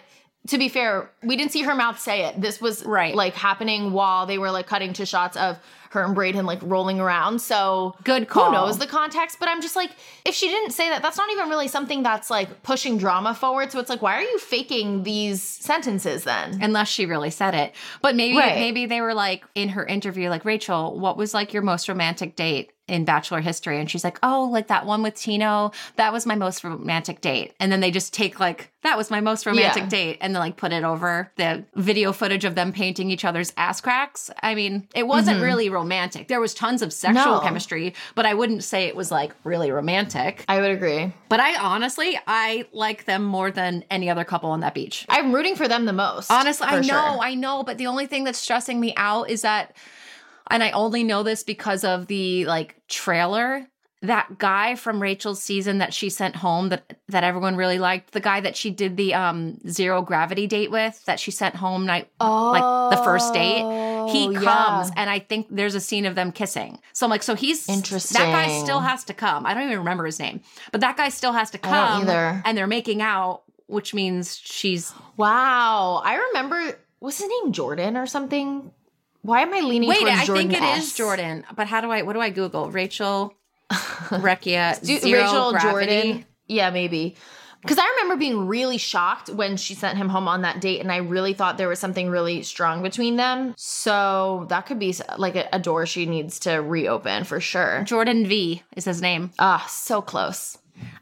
to be fair, we didn't see her mouth say it. This was Right. like happening while they were like cutting to shots of her and Brayden like rolling around. So Good call. who knows the context? But I'm just like, if she didn't say that, that's not even really something that's like pushing drama forward. So it's like, why are you faking these sentences then? Unless she really said it. But maybe Right. maybe they were like in her interview, like, Rachel, what was like your most romantic date in Bachelor history? And she's like, Oh, like that one with Tino. That was my most romantic date. And then they just take like, that was my most romantic Yeah. date, and then like put it over the video footage of them painting each other's ass cracks. I mean, it wasn't mm-hmm. really romantic. There was tons of sexual. No. chemistry, but I wouldn't say it was like really romantic. I would agree. But I honestly, I like them more than any other couple on that beach. I'm rooting for them the most. Honestly, I know, sure. I know, but the only thing that's stressing me out is that, and I only know this because of the like trailer. That guy from Rachel's season that she sent home that that everyone really liked, the guy that she did the um zero gravity date with, that she sent home night Oh, like the first date. he yeah. comes and I think there's a scene of them kissing. So I'm like, so he's interesting. That guy still has to come. I don't even remember his name, but that guy still has to come. either. And they're making out, which means she's Wow. I remember, was his name Jordan or something? Why am I leaning Wait, I Jordan think it is S? Jordan. But how do I what do I Google? Rachel Recchia Do- zero Rachel gravity. Jordan. Yeah, maybe. Because I remember being really shocked when she sent him home on that date, and I really thought there was something really strong between them. So that could be like a, a door she needs to reopen for sure. Jordan V is his name. Ah, so close.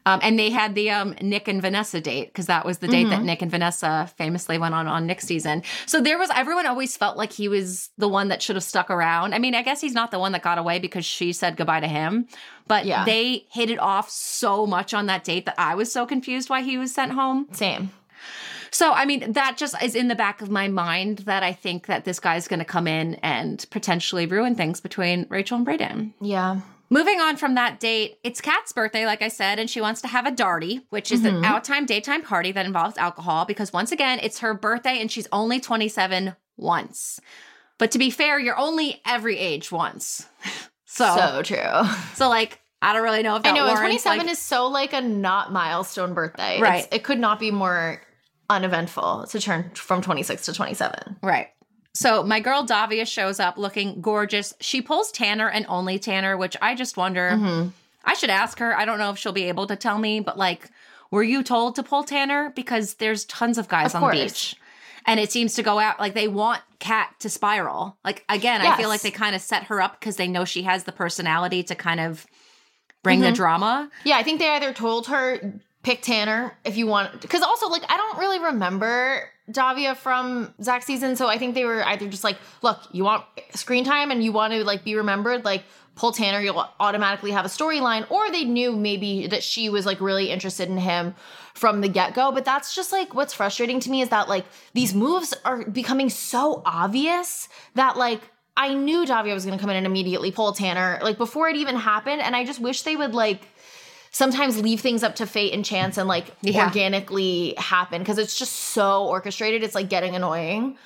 Um, and they had the um, Nick and Vanessa date because that was the date Mm-hmm. that Nick and Vanessa famously went on on Nick's season. So there was everyone always felt like he was the one that should have stuck around. I mean, I guess he's not the one that got away because she said goodbye to him, but Yeah. they hit it off so much on that date that I was so confused why he was sent home. Same. So I mean, that just is in the back of my mind that I think that this guy's going to come in and potentially ruin things between Rachel and Brayden. Yeah. Moving on from that date, it's Kat's birthday, like I said, and she wants to have a darty, which is mm-hmm. an outtime daytime party that involves alcohol because once again, it's her birthday and she's only 27 once. But to be fair, you're only every age once. So, So true. so like, I don't really know if that I know, warrants, 27 like- is so like a not milestone birthday. Right. It's, it could not be more uneventful to turn from 26 to 27. Right. So my girl Davia shows up looking gorgeous. She pulls Tanner and only Tanner, which I just wonder. Mm-hmm. I should ask her. I don't know if she'll be able to tell me, but like, were you told to pull Tanner? Because there's tons of guys Of on course. the beach. And it seems to go out like they want Kat to spiral. Like again, I feel like they kind of set her up because they know she has the personality to kind of bring the Mm-hmm. drama. Yeah, I think they either told her pick Tanner if you want because also like I don't really remember Davia from Zach's season, so I think they were either just like, look, you want screen time and you want to like be remembered, like pull Tanner, you'll automatically have a storyline, or they knew maybe that she was like really interested in him from the get-go. But that's just like what's frustrating to me is that like these moves are becoming so obvious that like I knew Davia was gonna come in and immediately pull Tanner, like before it even happened. And I just wish they would like sometimes leave things up to fate and chance and like Yeah. organically happen because it's just so orchestrated. It's like getting annoying.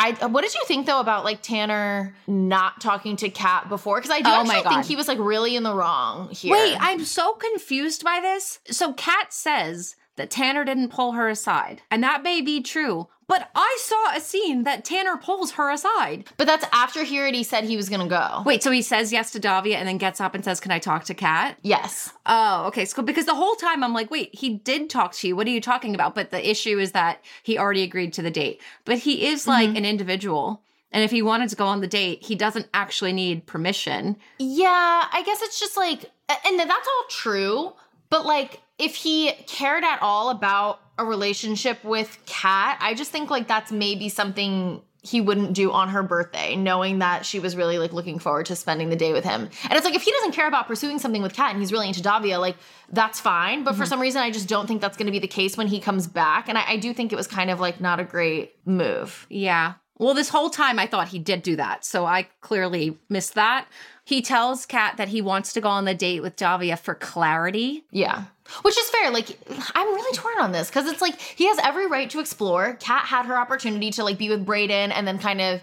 I what did you think though about like Tanner not talking to Kat before? Because I do Oh actually think he was like really in the wrong here. Wait, I'm so confused by this. So Kat says that Tanner didn't pull her aside, and that may be true. But I saw a scene that Tanner pulls her aside. but that's after he already said he was gonna go. Wait, so he says yes to Davia and then gets up and says, Can I talk to Kat? Yes. Oh, okay. So because the whole time I'm like, wait, he did talk to you. What are you talking about? But the issue is that he already agreed to the date. But he is mm-hmm. like an individual. And if he wanted to go on the date, he doesn't actually need permission. Yeah, I guess it's just like, and that's all true. But like, if he cared at all about a relationship with Kat, I just think like that's maybe something he wouldn't do on her birthday, knowing that she was really like looking forward to spending the day with him. And it's like if he doesn't care about pursuing something with Kat and he's really into Davia, like that's fine. But for mm-hmm. some reason, I just don't think that's going to be the case when he comes back. And I, I do think it was kind of like not a great move. Yeah. Well, this whole time I thought he did do that. So I clearly missed that. He tells Kat that he wants to go on the date with Davia for clarity. Yeah. Which is fair. Like, I'm really torn on this because it's like he has every right to explore. Kat had her opportunity to like be with Brayden and then kind of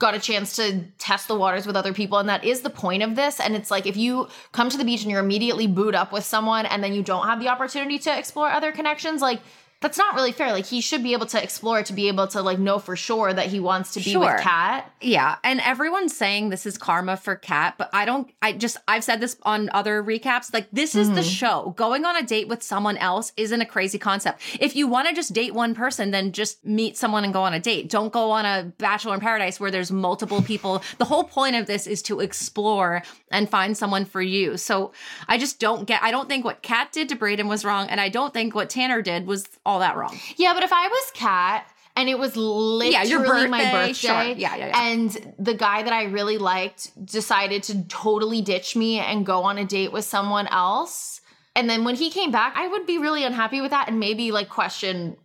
got a chance to test the waters with other people. And that is the point of this. And it's like if you come to the beach and you're immediately booed up with someone and then you don't have the opportunity to explore other connections, like that's not really fair. Like he should be able to explore to be able to like know for sure that he wants to be Sure. with Kat. Yeah, and everyone's saying this is karma for Kat, but I don't I just I've said this on other recaps. Like this is the mm-hmm. show. Going on a date with someone else isn't a crazy concept. If you want to just date one person, then just meet someone and go on a date. Don't go on a bachelor in paradise where there's multiple people. The whole point of this is to explore and find someone for you. So I just don't get I don't think what Kat did to Brayden was wrong, and I don't think what Tanner did was all that wrong. Yeah, but if I was Kat and it was literally Yeah, your my birthday, birthday, sure. Yeah, yeah, yeah. and the guy that I really liked decided to totally ditch me and go on a date with someone else, and then when he came back, I would be really unhappy with that and maybe like question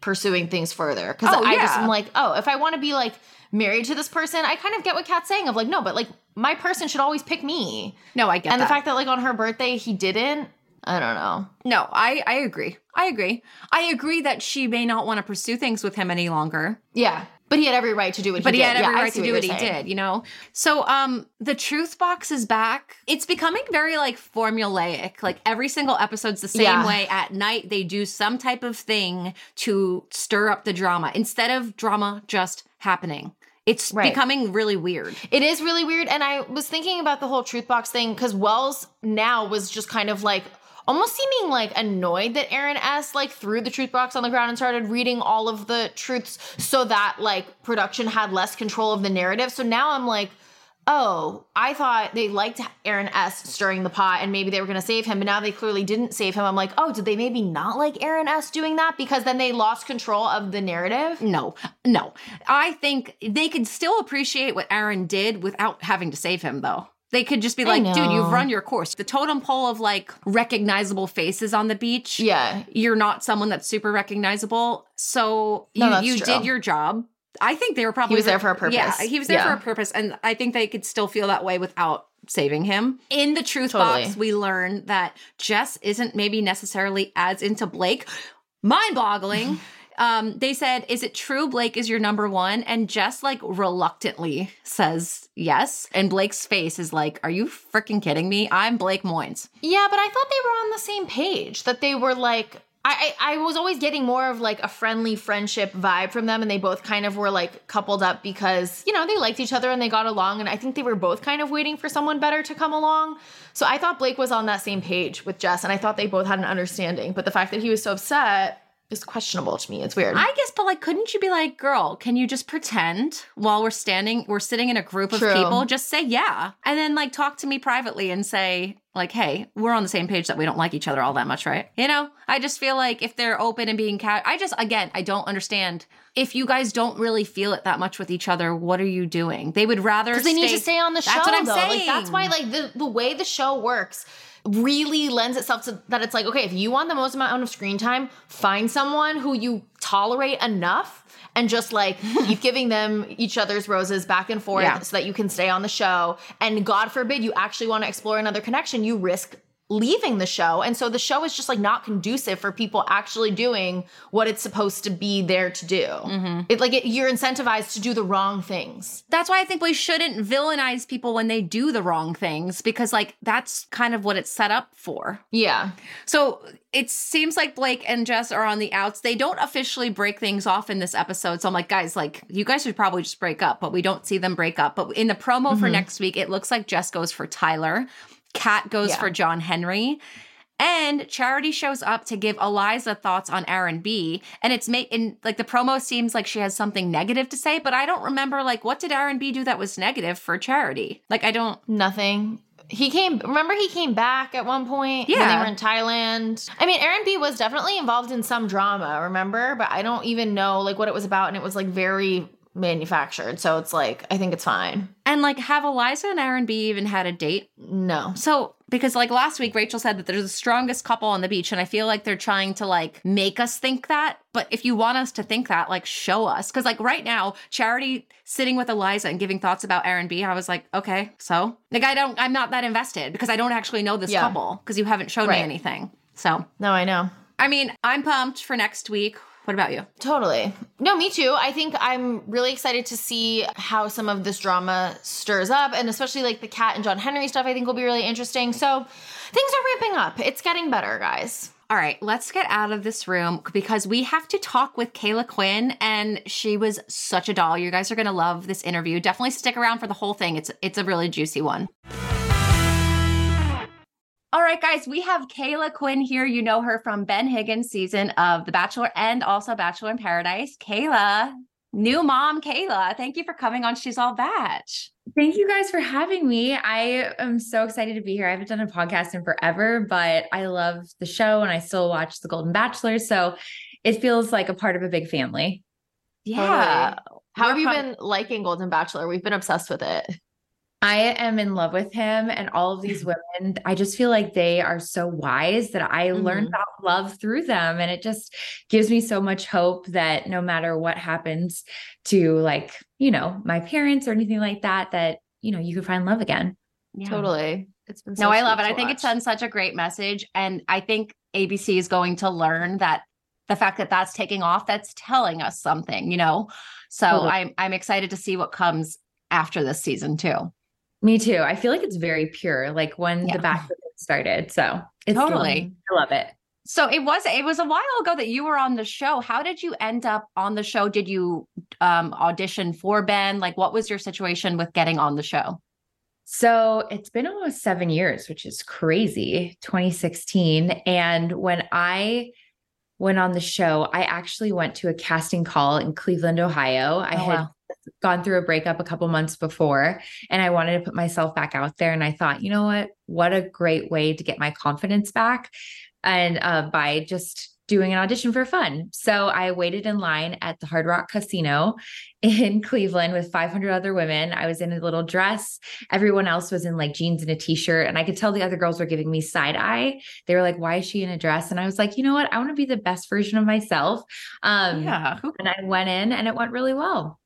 pursuing things further because Oh, I just am like, oh, if I want to be like married to this person, I kind of get what Kat's saying of like, no, but like my person should always pick me, No, I get and that. the fact that like on her birthday he didn't, I don't know. No, I I agree. I agree. I agree that she may not want to pursue things with him any longer. Yeah. But he had every right to do what but he he did. But he had every Yeah, right to do what he you're saying. did, you know? So um the truth box is back. It's becoming very like formulaic. Like every single episode's the same Yeah. way. At night they do some type of thing to stir up the drama instead of drama just happening. It's Right. becoming really weird. It is really weird. And I was thinking about the whole truth box thing because Wells now was just kind of like almost seeming like annoyed that Aaron S like threw the truth box on the ground and started reading all of the truths so that like production had less control of the narrative. So now I'm like, oh, I thought they liked Aaron S stirring the pot and maybe they were going to save him, but now they clearly didn't save him. I'm like, oh, did they maybe not like Aaron S doing that because then they lost control of the narrative? No, no. I think they could still appreciate what Aaron did without having to save him, though. They could just be like, dude, you've run your course. The totem pole of like recognizable faces on the beach. Yeah. You're not someone that's super recognizable. So you, No, you true. did your job. I think they were probably He was there for a purpose. Yeah, he was there for a purpose. And I think they could still feel that way without saving him. In the truth Totally. box, we learn that Jess isn't maybe necessarily as into Blake. Mind boggling. um, they said, Is it true Blake is your number one? And Jess, like, reluctantly says yes. And Blake's face is like, Are you freaking kidding me? I'm Blake Moynes. Yeah, but I thought they were on the same page. That they were like, I, I, I was always getting more of like a friendly friendship vibe from them, and they both kind of were like coupled up because you know they liked each other and they got along, and I think they were both kind of waiting for someone better to come along. So I thought Blake was on that same page with Jess, and I thought they both had an understanding. But the fact that he was so upset is questionable to me. It's weird. I guess, but like, couldn't you be like, girl, can you just pretend while we're standing, we're sitting in a group of True. people, just say yeah. And then like talk to me privately and say, like, hey, we're on the same page that we don't like each other all that much, right? You know, I just feel like if they're open and being cat, I just, again, I don't understand. If you guys don't really feel it that much with each other, what are you doing? They would rather because they need to stay on the show. That's what I'm though. saying. Like that's why like the the way the show works really lends itself to that it's like okay if you want the most amount of screen time find someone who you tolerate enough and just like keep giving them each other's roses back and forth Yeah. so that you can stay on the show and god forbid you actually want to explore another connection you risk leaving the show and so the show is just like not conducive for people actually doing what it's supposed to be there to do mm-hmm. it like it, you're incentivized to do the wrong things That's why I think we shouldn't villainize people when they do the wrong things because, like, that's kind of what it's set up for. yeah So it seems like Blake and Jess are on the outs. They don't officially break things off in this episode. So I'm like, guys, like, you guys should probably just break up, but we don't see them break up. But in the promo for mm-hmm. next week, it looks like Jess goes for Tyler, Kat goes Yeah. for John Henry. And Charity shows up to give Eliza thoughts on Aaron B. And it's made in like the promo seems like she has something negative to say, but I don't remember like what did Aaron B do that was negative for Charity? Like I don't Nothing. He came. Remember, he came back at one point when they were in Thailand. I mean, Aaron B was definitely involved in some drama. Remember, but I don't even know like what it was about, and it was like very manufactured. So it's like I think it's fine. and like have Eliza and Aaron B even had a date? No, So, because like last week, Rachel said that they're the strongest couple on the beach, and I feel like they're trying to like make us think that. But if you want us to think that, like show us. Because like right now, Charity sitting with Eliza and giving thoughts about Aaron B, I was like, okay, so like I don't, I'm not that invested because I don't actually know this Yeah. couple because you haven't shown Right. me anything. So, no, I know. I mean, I'm pumped for next week. What about you? Totally. No, me too. I think I'm really excited to see how some of this drama stirs up, and especially like the Kat and John Henry stuff. I think will be really interesting. So things are ramping up. It's getting better, guys. All right, let's get out of this room because we have to talk with Caila Quinn, and she was such a doll. You guys are gonna love this interview. Definitely stick around for the whole thing. It's it's a really juicy one. All right, guys, we have Caila Quinn here. You know her from Ben Higgins' season of The Bachelor and also Bachelor in Paradise. Caila, new mom, Caila. Thank you for coming on She's All Bach. Thank you guys for having me. I am so excited to be here. I haven't done a podcast in forever, but I love the show and I still watch The Golden Bachelor. So it feels like a part of a big family. Yeah. How We're have you prob- been liking Golden Bachelor? We've been obsessed with it. I am in love with him and all of these women. I just feel like they are so wise that I learned Mhm. about love through them. And it just gives me so much hope that no matter what happens to, like, you know, my parents or anything like that, that, you know, you can find love again. Yeah. Totally. It's been so No, I love it. I to think it watch. sends such a great message. And I think ABC is going to learn that the fact that that's taking off, that's telling us something, you know? So totally. I'm I'm excited to see what comes after this season too. Me too. I feel like it's very pure, like when yeah. the back started. So it's totally, I love it. So it was it was a while ago that you were on the show. How did you end up on the show? Did you um, audition for Ben? Like, what was your situation with getting on the show? So it's been almost seven years, which is crazy. 2016, and when I went on the show, I actually went to a casting call in Cleveland, Ohio. I oh, had wow gone through a breakup a couple months before and I wanted to put myself back out there. And I thought, you know what? What a great way to get my confidence back. And uh, by just doing an audition for fun. So I waited in line at the Hard Rock Casino in Cleveland with 500 other women. I was in a little dress. Everyone else was in like jeans and a t-shirt. And I could tell the other girls were giving me side eye. They were like, why is she in a dress? And I was like, you know what? I want to be the best version of myself. Um, yeah. And I went in and it went really well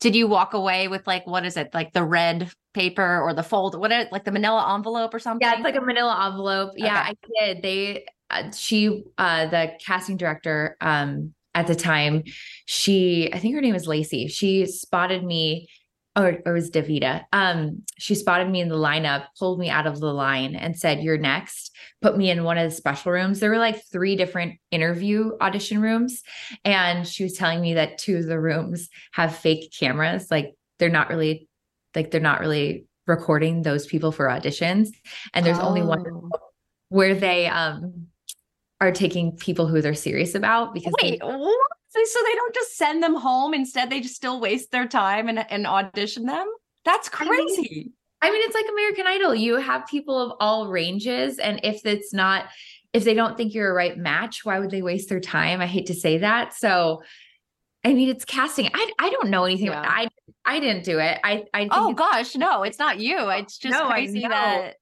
did you walk away with like what is it? Like the red paper or the fold what is, like the manila envelope or something yeah it's like a manila envelope. Yeah i did. They uh, she uh the casting director um at the time she i think her name was lacey. She spotted me or, or it was Davita. Um, she spotted me in the lineup, pulled me out of the line, and said, You're next. Put me in one of the special rooms. There were like three different interview audition rooms. And she was telling me that two of the rooms have fake cameras. Like they're not really, like they're not really recording those people for auditions. And there's oh. only one where they um are taking people who they're serious about because Wait, they, what? So they don't just send them home. Instead, they just still waste their time and, and audition them. That's crazy. I mean, I mean, it's like American Idol. You have people of all ranges. And if it's not, if they don't think you're a right match, why would they waste their time? I hate to say that. So, I mean, it's casting. I I don't know anything. Yeah. I I didn't do it. I I oh gosh, no, it's not you. It's just no, crazy I that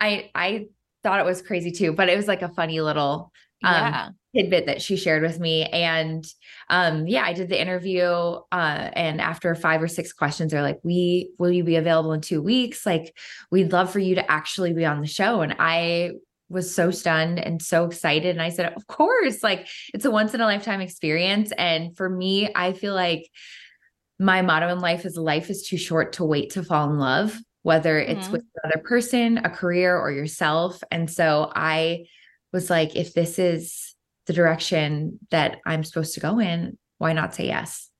I I thought it was crazy too, but it was like a funny little um, yeah. Tidbit that she shared with me. And um, yeah, I did the interview. Uh, and after five or six questions, they're like, "We will you be available in two weeks? Like, we'd love for you to actually be on the show." And I was so stunned and so excited. And I said, "Of course! Like, it's a once in a lifetime experience." And for me, I feel like my motto in life is life is too short to wait to fall in love whether it's mm-hmm. with another person, a career, or yourself. And so I was like, if this is the direction that I'm supposed to go in, why not say yes?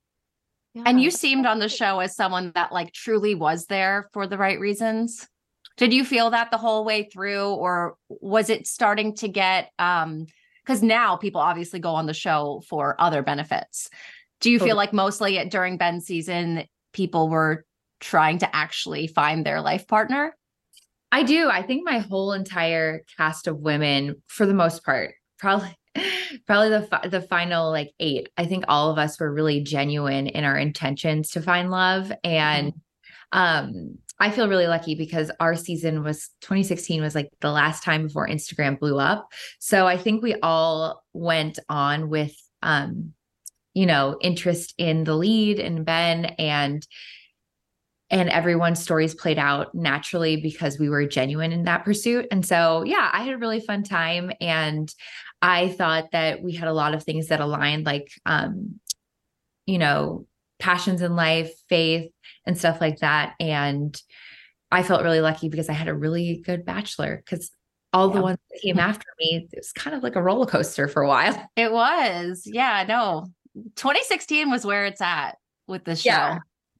Yeah. And you seemed on the show as someone that like truly was there for the right reasons. Did you feel that the whole way through or was it starting to get um cuz now people obviously go on the show for other benefits. Do you feel like mostly during Ben's season people were trying to actually find their life partner? I do. I think my whole entire cast of women, for the most part, probably probably the fi- the final like eight. I think all of us were really genuine in our intentions to find love, and mm-hmm. um, I feel really lucky because our season was 2016 was like the last time before Instagram blew up. So I think we all went on with um, you know, interest in the lead and Ben and and everyone's stories played out naturally because we were genuine in that pursuit. And so, yeah, I had a really fun time and I thought that we had a lot of things that aligned like um you know, passions in life, faith and stuff like that and I felt really lucky because I had a really good bachelor cuz all yeah. the ones that came after me, it was kind of like a roller coaster for a while. It was. Yeah, no. 2016 was where it's at with the show. Yeah.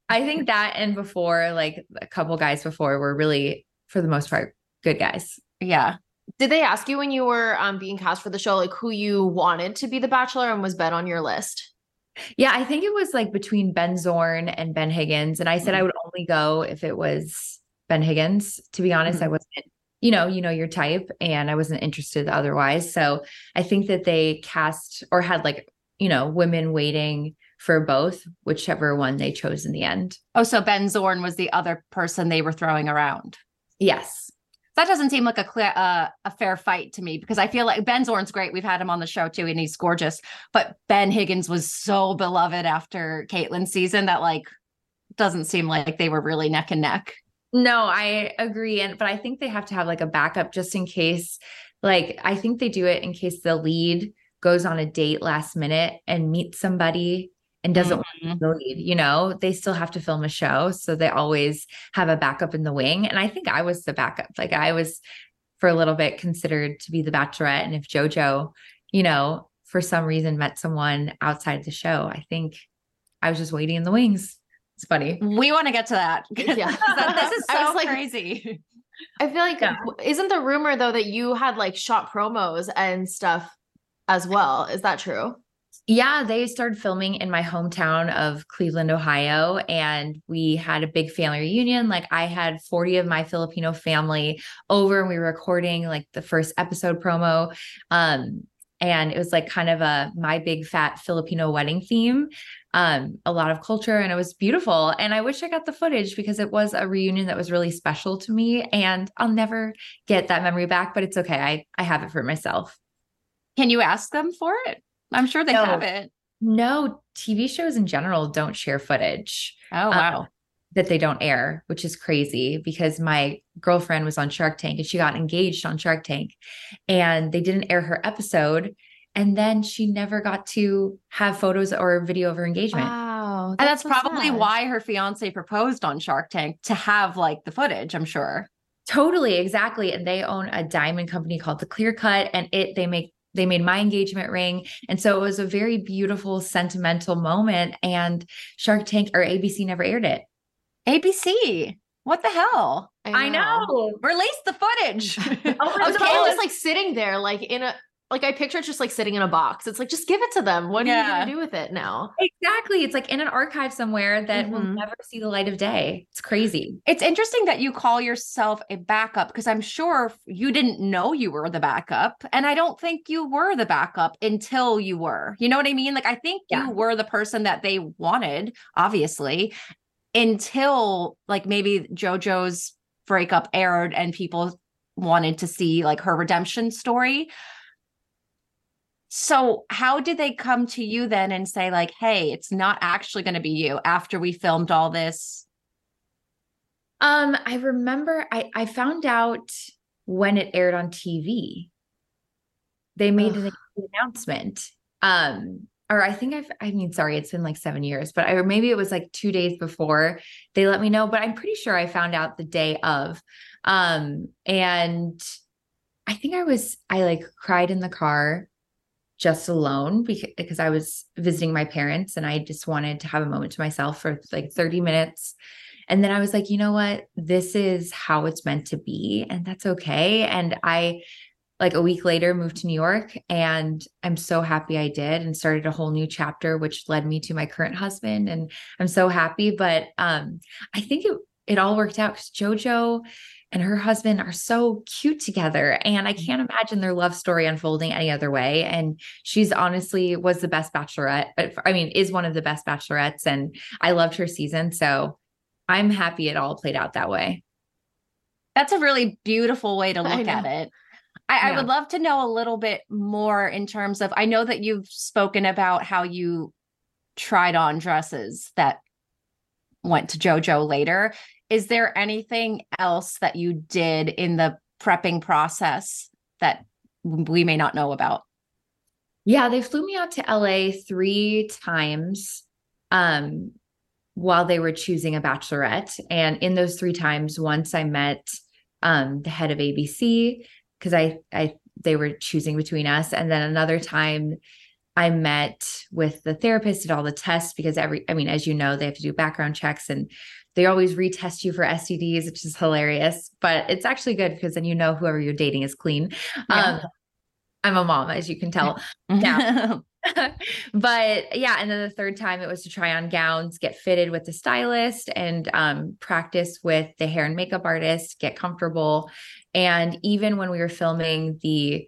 I think that and before, like a couple guys before, were really, for the most part, good guys. Yeah. Did they ask you when you were um, being cast for the show, like who you wanted to be the Bachelor, and was Ben on your list? Yeah, I think it was like between Ben Zorn and Ben Higgins, and I said mm-hmm. I would only go if it was Ben Higgins. To be honest, mm-hmm. I wasn't you know, you know your type and I wasn't interested otherwise. So I think that they cast or had like, you know, women waiting for both, whichever one they chose in the end. Oh, so Ben Zorn was the other person they were throwing around. Yes. That doesn't seem like a clear, uh, a fair fight to me because I feel like Ben Zorn's great. We've had him on the show too, and he's gorgeous. But Ben Higgins was so beloved after Kaitlyn's season that like doesn't seem like they were really neck and neck. No, I agree, and but I think they have to have like a backup just in case. Like I think they do it in case the lead goes on a date last minute and meets somebody and doesn't mm-hmm. want to lead, you know, they still have to film a show. So they always have a backup in the wing. And I think I was the backup. Like I was for a little bit considered to be the bachelorette. And if JoJo, you know, for some reason met someone outside the show, I think I was just waiting in the wings. It's funny. We want to get to that. Yeah. this is so like, crazy. I feel like yeah. isn't the rumor though that you had like shot promos and stuff as well? Is that true? Yeah, they started filming in my hometown of Cleveland, Ohio, and we had a big family reunion. Like I had 40 of my Filipino family over and we were recording like the first episode promo. Um, and it was like kind of a my big fat Filipino wedding theme. Um, a lot of culture and it was beautiful. And I wish I got the footage because it was a reunion that was really special to me. And I'll never get that memory back, but it's okay. I, I have it for myself. Can you ask them for it? I'm sure they no, haven't. No, TV shows in general don't share footage. Oh, um, wow. Um, that they don't air, which is crazy because my girlfriend was on Shark Tank and she got engaged on Shark Tank and they didn't air her episode. And then she never got to have photos or video of her engagement. Wow. That's and that's so probably sad. why her fiance proposed on Shark Tank to have like the footage, I'm sure. Totally, exactly. And they own a diamond company called The Clear Cut and it they make they made my engagement ring. And so it was a very beautiful, sentimental moment. And Shark Tank or ABC never aired it. ABC. What the hell? I know. I know. Release the footage. oh, okay, just like sitting there, like in a like I picture it just like sitting in a box. It's like just give it to them. What yeah. are you gonna do with it now? Exactly. It's like in an archive somewhere that mm-hmm. will never see the light of day. It's crazy. It's interesting that you call yourself a backup because I'm sure you didn't know you were the backup. And I don't think you were the backup until you were. You know what I mean? Like I think yeah. you were the person that they wanted, obviously, until like maybe JoJo's breakup aired and people wanted to see like her redemption story so, how did they come to you then and say, like, hey, it's not actually going to be you after we filmed all this? Um, I remember I, I found out when it aired on TV. They made Ugh. an announcement. Um, or I think I've, I mean, sorry, it's been like seven years, but I, or maybe it was like two days before they let me know, but I'm pretty sure I found out the day of. Um, and I think I was, I like cried in the car just alone because, I was visiting my parents and I just wanted to have a moment to myself for like 30 minutes. And then I was like, you know what? This is how it's meant to be. And that's okay. And I, like a week later, moved to New York. And I'm so happy I did and started a whole new chapter, which led me to my current husband. And I'm so happy. But um, I think it, it all worked out because JoJo and her husband are so cute together and i mm-hmm. can't imagine their love story unfolding any other way and she's honestly was the best bachelorette uh, i mean is one of the best bachelorettes and i loved her season so i'm happy it all played out that way that's a really beautiful way to look at it I, yeah. I would love to know a little bit more in terms of i know that you've spoken about how you tried on dresses that went to JoJo later is there anything else that you did in the prepping process that we may not know about? Yeah, they flew me out to LA three times um, while they were choosing a bachelorette. And in those three times, once I met um, the head of ABC because I, I, they were choosing between us, and then another time I met with the therapist, did all the tests because every, I mean, as you know, they have to do background checks and they always retest you for STDs, which is hilarious, but it's actually good because then you know whoever you're dating is clean. Yeah. Um, I'm a mom, as you can tell. But yeah, and then the third time it was to try on gowns, get fitted with the stylist, and um, practice with the hair and makeup artist, get comfortable. And even when we were filming the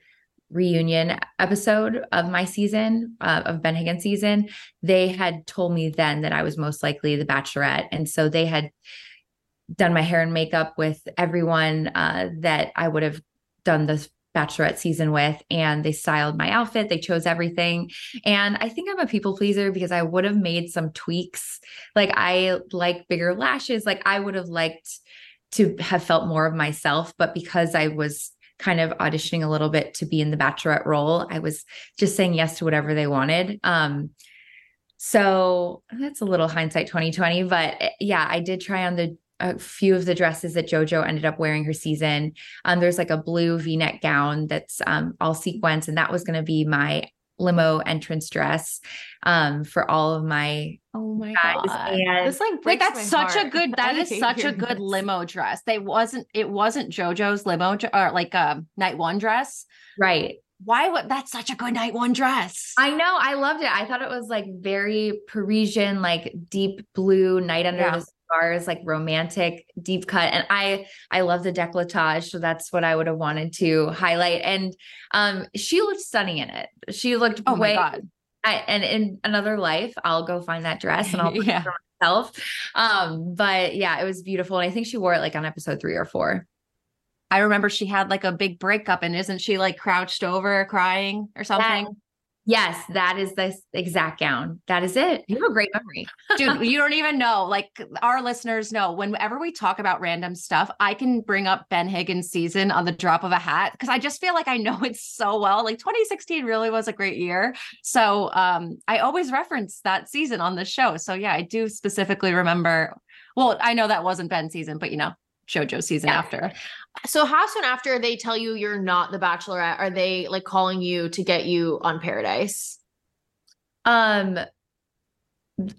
reunion episode of my season uh, of Ben Higgins season, they had told me then that I was most likely the bachelorette. And so they had done my hair and makeup with everyone uh, that I would have done the bachelorette season with. And they styled my outfit. They chose everything. And i think i'm a people pleaser because i would have made some tweaks. Like i like bigger lashes. Like i would have liked to have felt more of myself. But because i was kind of auditioning a little bit to be in the bachelorette role. I was just saying yes to whatever they wanted. Um, so that's a little hindsight 2020, but eh, yeah, I did try on the a few of the dresses that JoJo ended up wearing her season. Um, there's like a blue V-neck gown that's um, all sequins, and that was going to be my limo entrance dress um, for all of my Oh my god. And This like Wait, that's such a good. That is such a good limo dress. They wasn't. It wasn't JoJo's limo or like a night one dress. right. Why would that's such a good night one dress? I know. I loved it. I thought it was like very Parisian, like deep blue, night under Yeah. the stars, like romantic, deep cut. And I I love the decolletage. So that's what I would have wanted to highlight. And um she looked stunning in it. She looked oh way my god. I, and in another life, I'll go find that dress and I'll put Yeah. it for myself. Um, but yeah, it was beautiful. And I think she wore it like on episode three or four. I remember she had like a big breakup, and isn't she like crouched over crying or something? Yes, that is the exact gown. That is it. You have a great memory. Dude, you don't even know. Like our listeners know, whenever we talk about random stuff, I can bring up Ben Higgins' season on the drop of a hat because I just feel like I know it so well. Like 2016 really was a great year. So um, I always reference that season on the show. So yeah, I do specifically remember. Well, I know that wasn't Ben's season, but you know, JoJo's season Yeah. after. So how soon after they tell you you're not the bachelorette are they like calling you to get you on Paradise? Um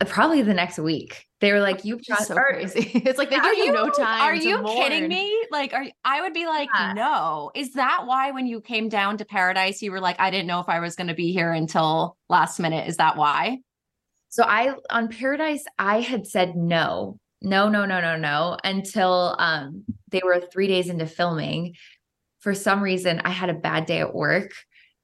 probably the next week. They were like, you Which is so crazy. It's like they give you, you no time. Are you kidding me? Like, are I would be like, Yeah. no. Is that why when you came down to Paradise, you were like, I didn't know if I was going to be here until last minute? Is that why? So I on Paradise, I had said no, no, no, no, no, no, until um they were three days into filming. For some reason, I had a bad day at work.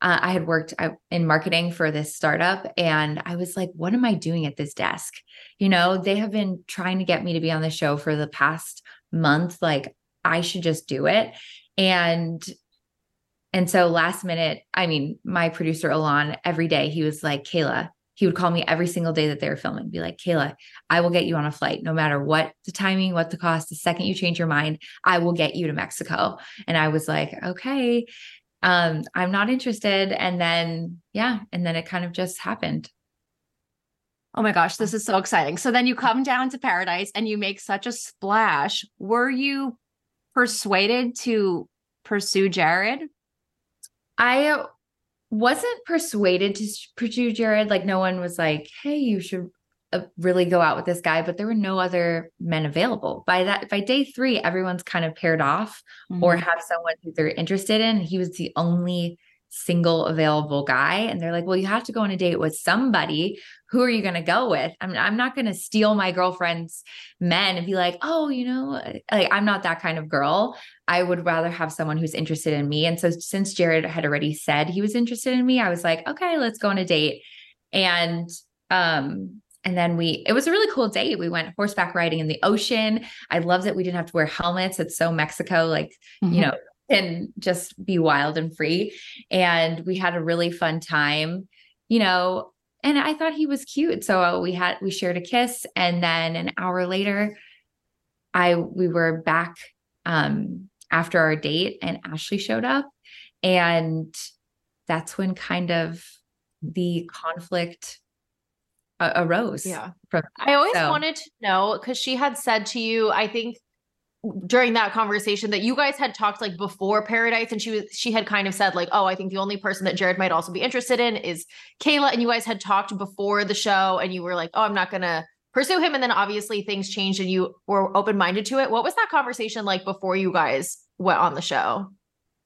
Uh, I had worked uh, in marketing for this startup, and I was like, "What am I doing at this desk?" You know, they have been trying to get me to be on the show for the past month. Like, I should just do it. And and so last minute, I mean, my producer Alon, every day he was like, Caila, he would call me every single day that they were filming, be like, Caila, I will get you on a flight, no matter what the timing, what the cost. The second you change your mind, I will get you to Mexico. And I was like, okay, um, I'm not interested. And then, yeah, and then it kind of just happened. Oh my gosh, this is so exciting. So then you come down to Paradise and you make such a splash. Were you persuaded to pursue Jared? I wasn't persuaded to pursue Jared. Like, no one was like, hey, you should uh, really go out with this guy, but there were no other men available. By that, by day three, everyone's kind of paired off or Mm-hmm. have someone who they're interested in. He was the only single available guy. And they're like, well, you have to go on a date with somebody. Who are you going to go with? I'm, I'm not going to steal my girlfriend's men and be like, oh, you know, like I'm not that kind of girl. I would rather have someone who's interested in me. And so since Jared had already said he was interested in me, I was like, okay, let's go on a date. And, um, and then we, it was a really cool date. We went horseback riding in the ocean. I love that we didn't have to wear helmets. It's so Mexico, like, Mm-hmm. you know, and just be wild and free. And we had a really fun time, you know, and I thought he was cute. So uh, we had, we shared a kiss. And then an hour later, I, we were back, um, after our date and Ashley showed up. And that's when kind of the conflict uh, arose. Yeah. From I always So- wanted to know because she had said to you, I think during that conversation that you guys had talked like before Paradise, and she was she had kind of said like, oh, I think the only person that Jared might also be interested in is Caila, and you guys had talked before the show, and you were like, oh, I'm not gonna pursue him, and then obviously things changed, and you were open minded to it. What was that conversation like before you guys went on the show?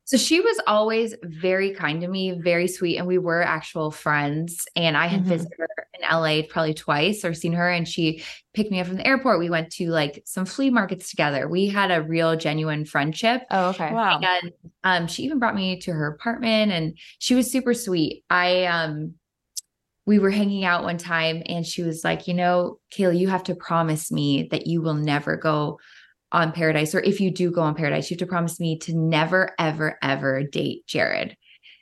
So she was always very kind to me, very sweet, and we were actual friends. And I had Mhm. visited her in LA probably twice or seen her, and she picked me up from the airport. We went to like some flea markets together. We had a real, genuine friendship. Oh, okay. Wow. And um, she even brought me to her apartment, and she was super sweet. I um, we were hanging out one time, and she was like, "You know, Caila, you have to promise me that you will never go." on Paradise, or if you do go on Paradise, you have to promise me to never, ever, ever date Jared.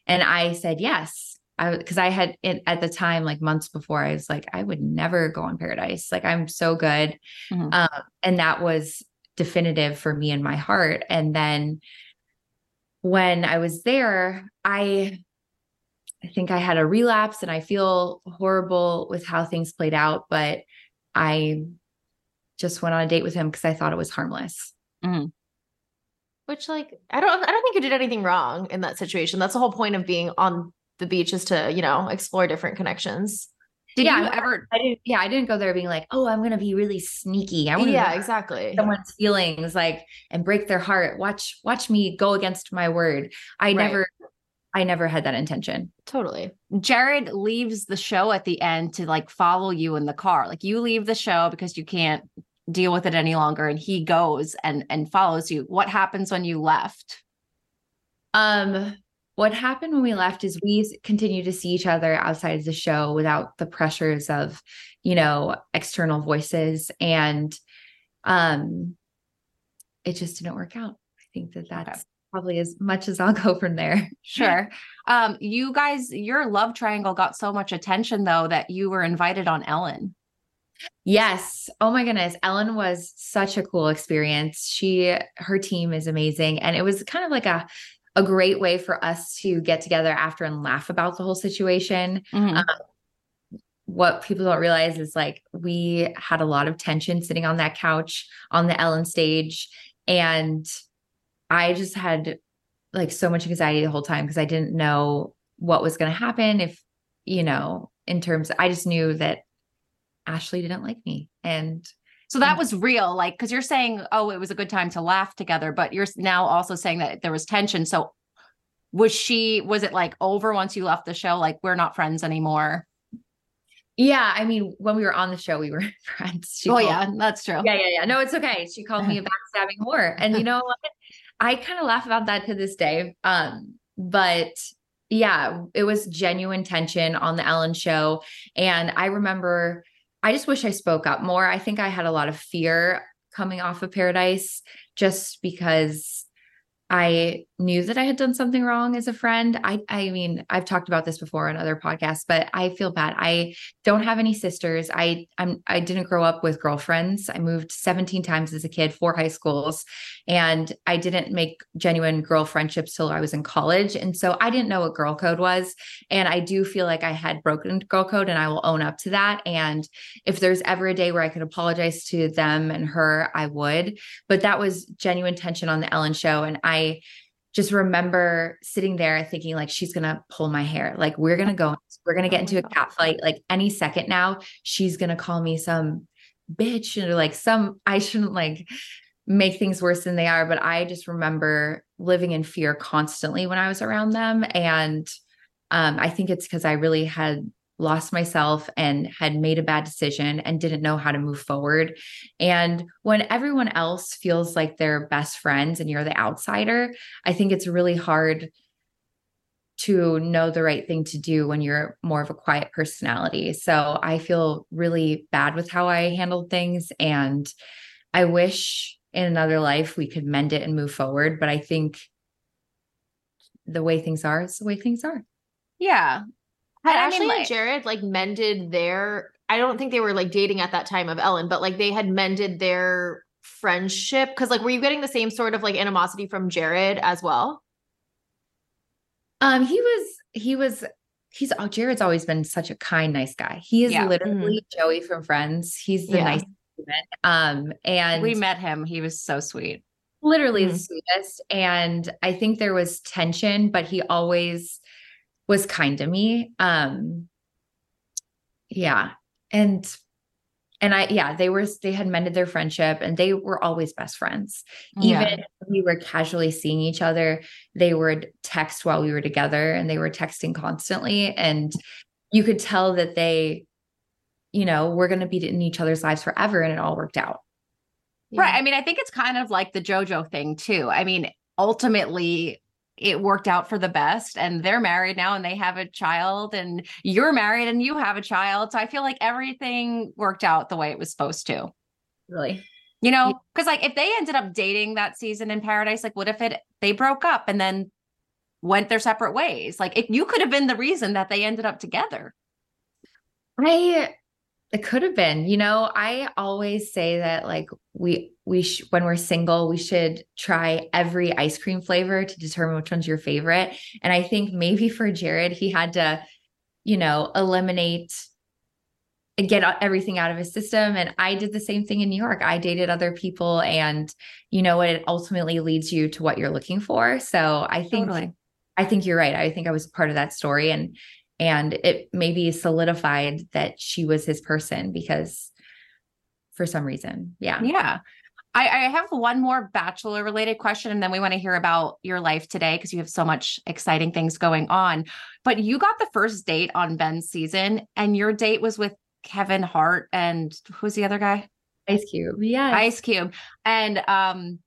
And I said yes. I because I had it at the time, like months before, I was like, I would never go on Paradise. Like I'm so good. Mhm. Um, and that was definitive for me in my heart. And then when I was there, I I think I had a relapse and I feel horrible with how things played out, but I just went on a date with him because I thought it was harmless. Mm-hmm. Which like I don't I don't think you did anything wrong in that situation. That's the whole point of being on the beach is to, you know, explore different connections. Did yeah, you ever I didn't yeah, I didn't go there being like, oh, I'm gonna be really sneaky. I want to Yeah, exactly. someone's feelings like and break their heart. Watch watch me go against my word. I Right. never I never had that intention. Totally. Jared leaves the show at the end to like follow you in the car. Like you leave the show because you can't deal with it any longer and he goes and and follows you. What happens when you left? Um, what happened when we left is we continued to see each other outside of the show without the pressures of, you know, external voices, and um, it just didn't work out. I think that that's probably as much as I'll go from there. Sure. Um you guys your love triangle got so much attention though that you were invited on Ellen. Yes. Oh my goodness. Ellen was such a cool experience. She, her team is amazing. And it was kind of like a, a great way for us to get together after and laugh about the whole situation. Mhm. what people don't realize is like we had a lot of tension sitting on that couch on the Ellen stage and I just had like so much anxiety the whole time because I didn't know what was going to happen if you know in terms I just knew that Ashley didn't like me and So that was real, like, because you're saying, oh, it was a good time to laugh together, but you're now also saying that there was tension. So was she, was it like over once you left the show? Like, we're not friends anymore? yeah I mean when we were on the show we were friends She oh, called- yeah, that's true. Yeah, yeah, yeah. No, it's okay. She called me a backstabbing whore. And you know what? I kind of laugh about that to this day. Um, but yeah, it was genuine tension on the Ellen show. And I remember I just wish I spoke up more. I think I had a lot of fear coming off of Paradise just because I knew that I had done something wrong as a friend. I I mean, I've talked about this before on other podcasts, but I feel bad. I don't have any sisters. I I'm I didn't grow up with girlfriends. I moved 17 times as a kid, four high schools, and I didn't make genuine girl friendships till I was in college. And so I didn't know what girl code was. And I do feel like I had broken girl code and I will own up to that. And if there's ever a day where I could apologize to them and her, I would. But that was genuine tension on the Ellen show. And I just remember sitting there thinking like she's gonna pull my hair. Like we're gonna go we're gonna get Oh into a cat fight like any second now she's gonna call me some bitch or like some i shouldn't like make things worse than they are but i just remember living in fear constantly when i was around them. And um, i think it's because i really had lost myself and had made a bad decision and didn't know how to move forward and when everyone else feels like they're best friends and you're the outsider I think it's really hard to know the right thing to do when you're more of a quiet personality. So I feel really bad with how I handled things. And I wish in another life we could mend it and move forward. But I think the way things are is the way things are. Yeah. Had I Ashley mean, and Jared like mended their I don't think they were like dating at that time of Ellen, but like they had mended their friendship because like were you getting the same sort of like animosity from Jared as well? Um, he was, he was, he's, oh, Jared's always been such a kind, nice guy. He is Yeah. literally Joey from Friends. He's the Yeah. nice um, and we met him. He was so sweet. literally the Mhm. sweetest. And I think there was tension, but he always was kind to me. Um, yeah. And, and I, yeah, they were, they had mended their friendship and they were always best friends. Yeah. Even if we were casually seeing each other, they would text while we were together and they were texting constantly. And you could tell that they, you know, we're going to be in each other's lives forever. And it all worked out. Right. I mean, I think it's kind of like the JoJo thing too. I mean, ultimately, it worked out for the best, and they're married now and they have a child, and you're married and you have a child. So I feel like everything worked out the way it was supposed to. Really. You know, because like if they ended up dating that season in Paradise, like what if it they broke up and then went their separate ways? Like if you could have been the reason that they ended up together. I It could have been. You know, I always say that like we we sh- when we're single, we should try every ice cream flavor to determine which one's your favorite. And I think maybe for Jared, he had to, you know, eliminate and get everything out of his system and i did the same thing in new york i dated other people and you know what it ultimately leads you to what you're looking for so i think totally. i think you're right i think i was part of that story and and it maybe solidified that she was his person because for some reason yeah. Yeah. I, I have one more bachelor related question and then we want to hear about your life today because you have so much exciting things going on. But you got the first date on ben's season and your date was with kevin hart and who's the other guy? Ice cube yeah ice cube. And um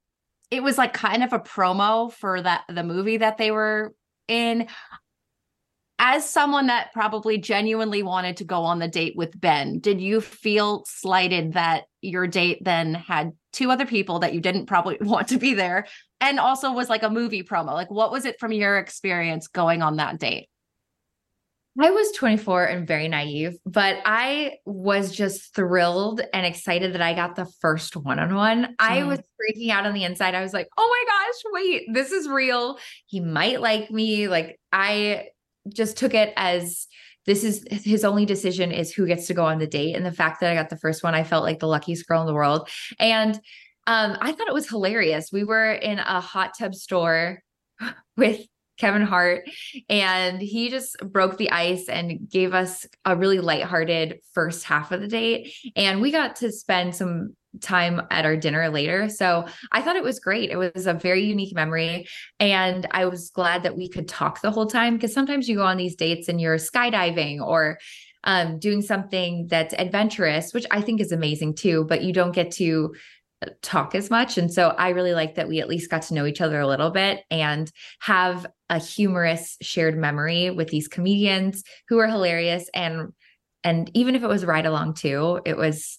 it was like kind of a promo for that the movie that they were in as someone that probably genuinely wanted to go on the date with Ben, did you feel slighted that your date then had two other people that you didn't probably want to be there and also was like a movie promo? Like, what was it from your experience going on that date? I was 24 and very naive, but I was just thrilled and excited that I got the first one on one. I mm-hmm. was freaking out on the inside. I was like, oh my gosh, wait, this is real. He might like me. Like, I just took it as this is his only decision is who gets to go on the date. And the fact that I got the first one, I felt like the luckiest girl in the world. And um, I thought it was hilarious. We were in a hot tub store with Kevin Hart, and he just broke the ice and gave us a really lighthearted first half of the date. And we got to spend some time at our dinner later. So I thought it was great. It was a very unique memory. And I was glad that we could talk the whole time because sometimes you go on these dates and you're skydiving or um, doing something that's adventurous, which I think is amazing too, but you don't get to uh, talk as much. And so I really like that we at least got to know each other a little bit and have a humorous shared memory with these comedians who are hilarious and and even if it was ride along too, it was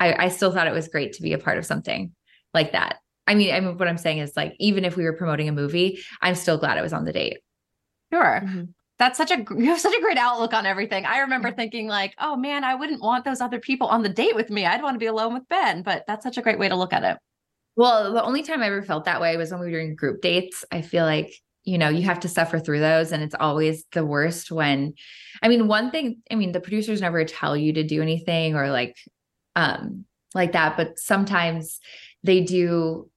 I, I still thought it was great to be a part of something like that. I mean, I mean, what I'm saying is like, even if we were promoting a movie, I'm still glad I was on the date. Sure. Mm-hmm. That's such a you have such a great outlook on everything. I remember thinking like, oh man, I wouldn't want those other people on the date with me. I'd want to be alone with Ben. But that's such a great way to look at it. Well, the only time I ever felt that way was when we were doing group dates. I feel like, you know, you have to suffer through those. And it's always the worst when, I mean, one thing, I mean, the producers never tell you to do anything or like um, like that. But sometimes they do.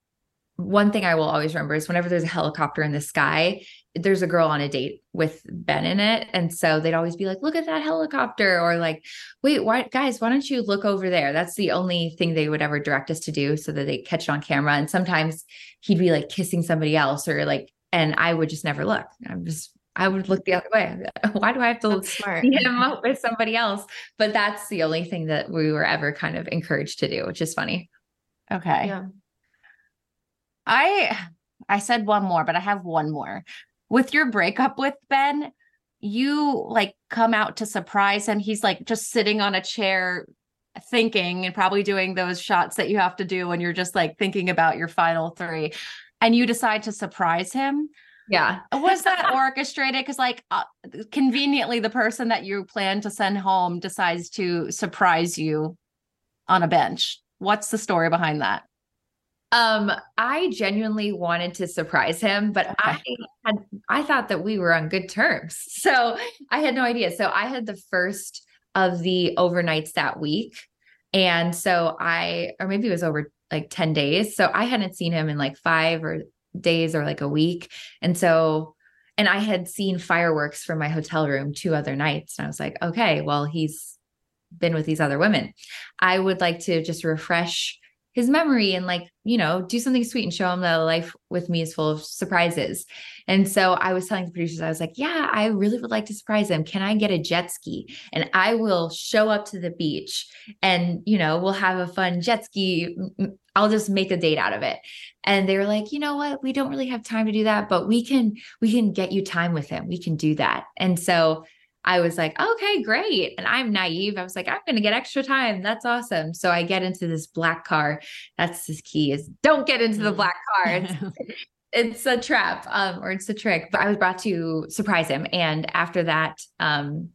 One thing I will always remember is whenever there's a helicopter in the sky, there's a girl on a date with Ben in it. And so they'd always be like, look at that helicopter, or like, wait, why guys, why don't you look over there? That's the only thing they would ever direct us to do so that they catch it on camera. And sometimes he'd be like kissing somebody else or like, and I would just never look. I'm just I would look the other way. Why do I have to see him up with somebody else? But that's the only thing that we were ever kind of encouraged to do, which is funny. Okay. Yeah. I I said one more, but I have one more. With your breakup with Ben, you like come out to surprise him. He's like just sitting on a chair thinking and probably doing those shots that you have to do when you're just like thinking about your final three and you decide to surprise him yeah. Was that orchestrated? Because, like, uh, conveniently, the person that you plan to send home decides to surprise you on a bench. What's the story behind that? Um, I genuinely wanted to surprise him, but okay. I had I thought that we were on good terms. So I had no idea. So I had the first of the overnights that week. And so I, or maybe it was over like 10 days. So I hadn't seen him in like five or days or like a week. And so, and I had seen fireworks from my hotel room two other nights. And I was like, okay, well, he's been with these other women. I would like to just refresh his memory and like you know do something sweet and show him that life with me is full of surprises. And so i was telling the producers i was like yeah i really would like to surprise him. Can i get a jet ski? And i will show up to the beach and you know we'll have a fun jet ski. I'll just make a date out of it. And they were like you know what? We don't really have time to do that but we can we can get you time with him. We can do that. And so I was like, okay, great. And I'm naive. I was like, I'm going to get extra time. That's awesome. So I get into this black car. That's the key is don't get into the mm. black car. It's, it's a trap um, or it's a trick. But I was brought to surprise him. And after that, um,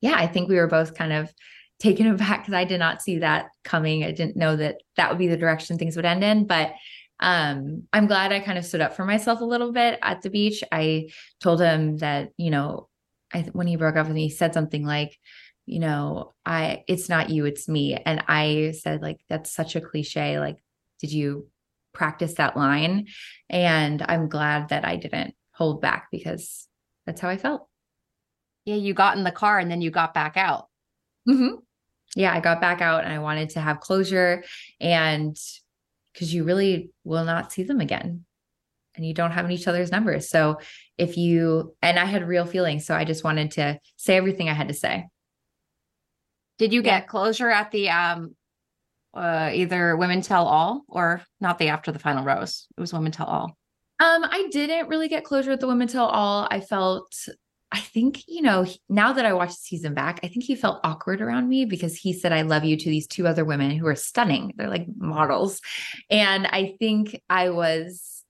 yeah, I think we were both kind of taken aback because I did not see that coming. I didn't know that that would be the direction things would end in, but um, I'm glad I kind of stood up for myself a little bit at the beach. I told him that, you know, I, when he broke up with me, he said something like, you know, I, it's not you, it's me. And I said, like, that's such a cliche. Like, did you practice that line? And I'm glad that I didn't hold back because that's how I felt. Yeah, you got in the car and then you got back out. Mm-hmm. Yeah, I got back out and I wanted to have closure. And because you really will not see them again and you don't have each other's numbers. So if you, and I had real feelings. So I just wanted to say everything I had to say. Did you get closure at the, um, uh, either women tell all or not the after the final rose? It was women tell all. Um, I didn't really get closure at the women tell all. I felt I think, you know, now that I watched the season back, I think he felt awkward around me because he said, I love you to these two other women who are stunning. They're like models. And I think I was,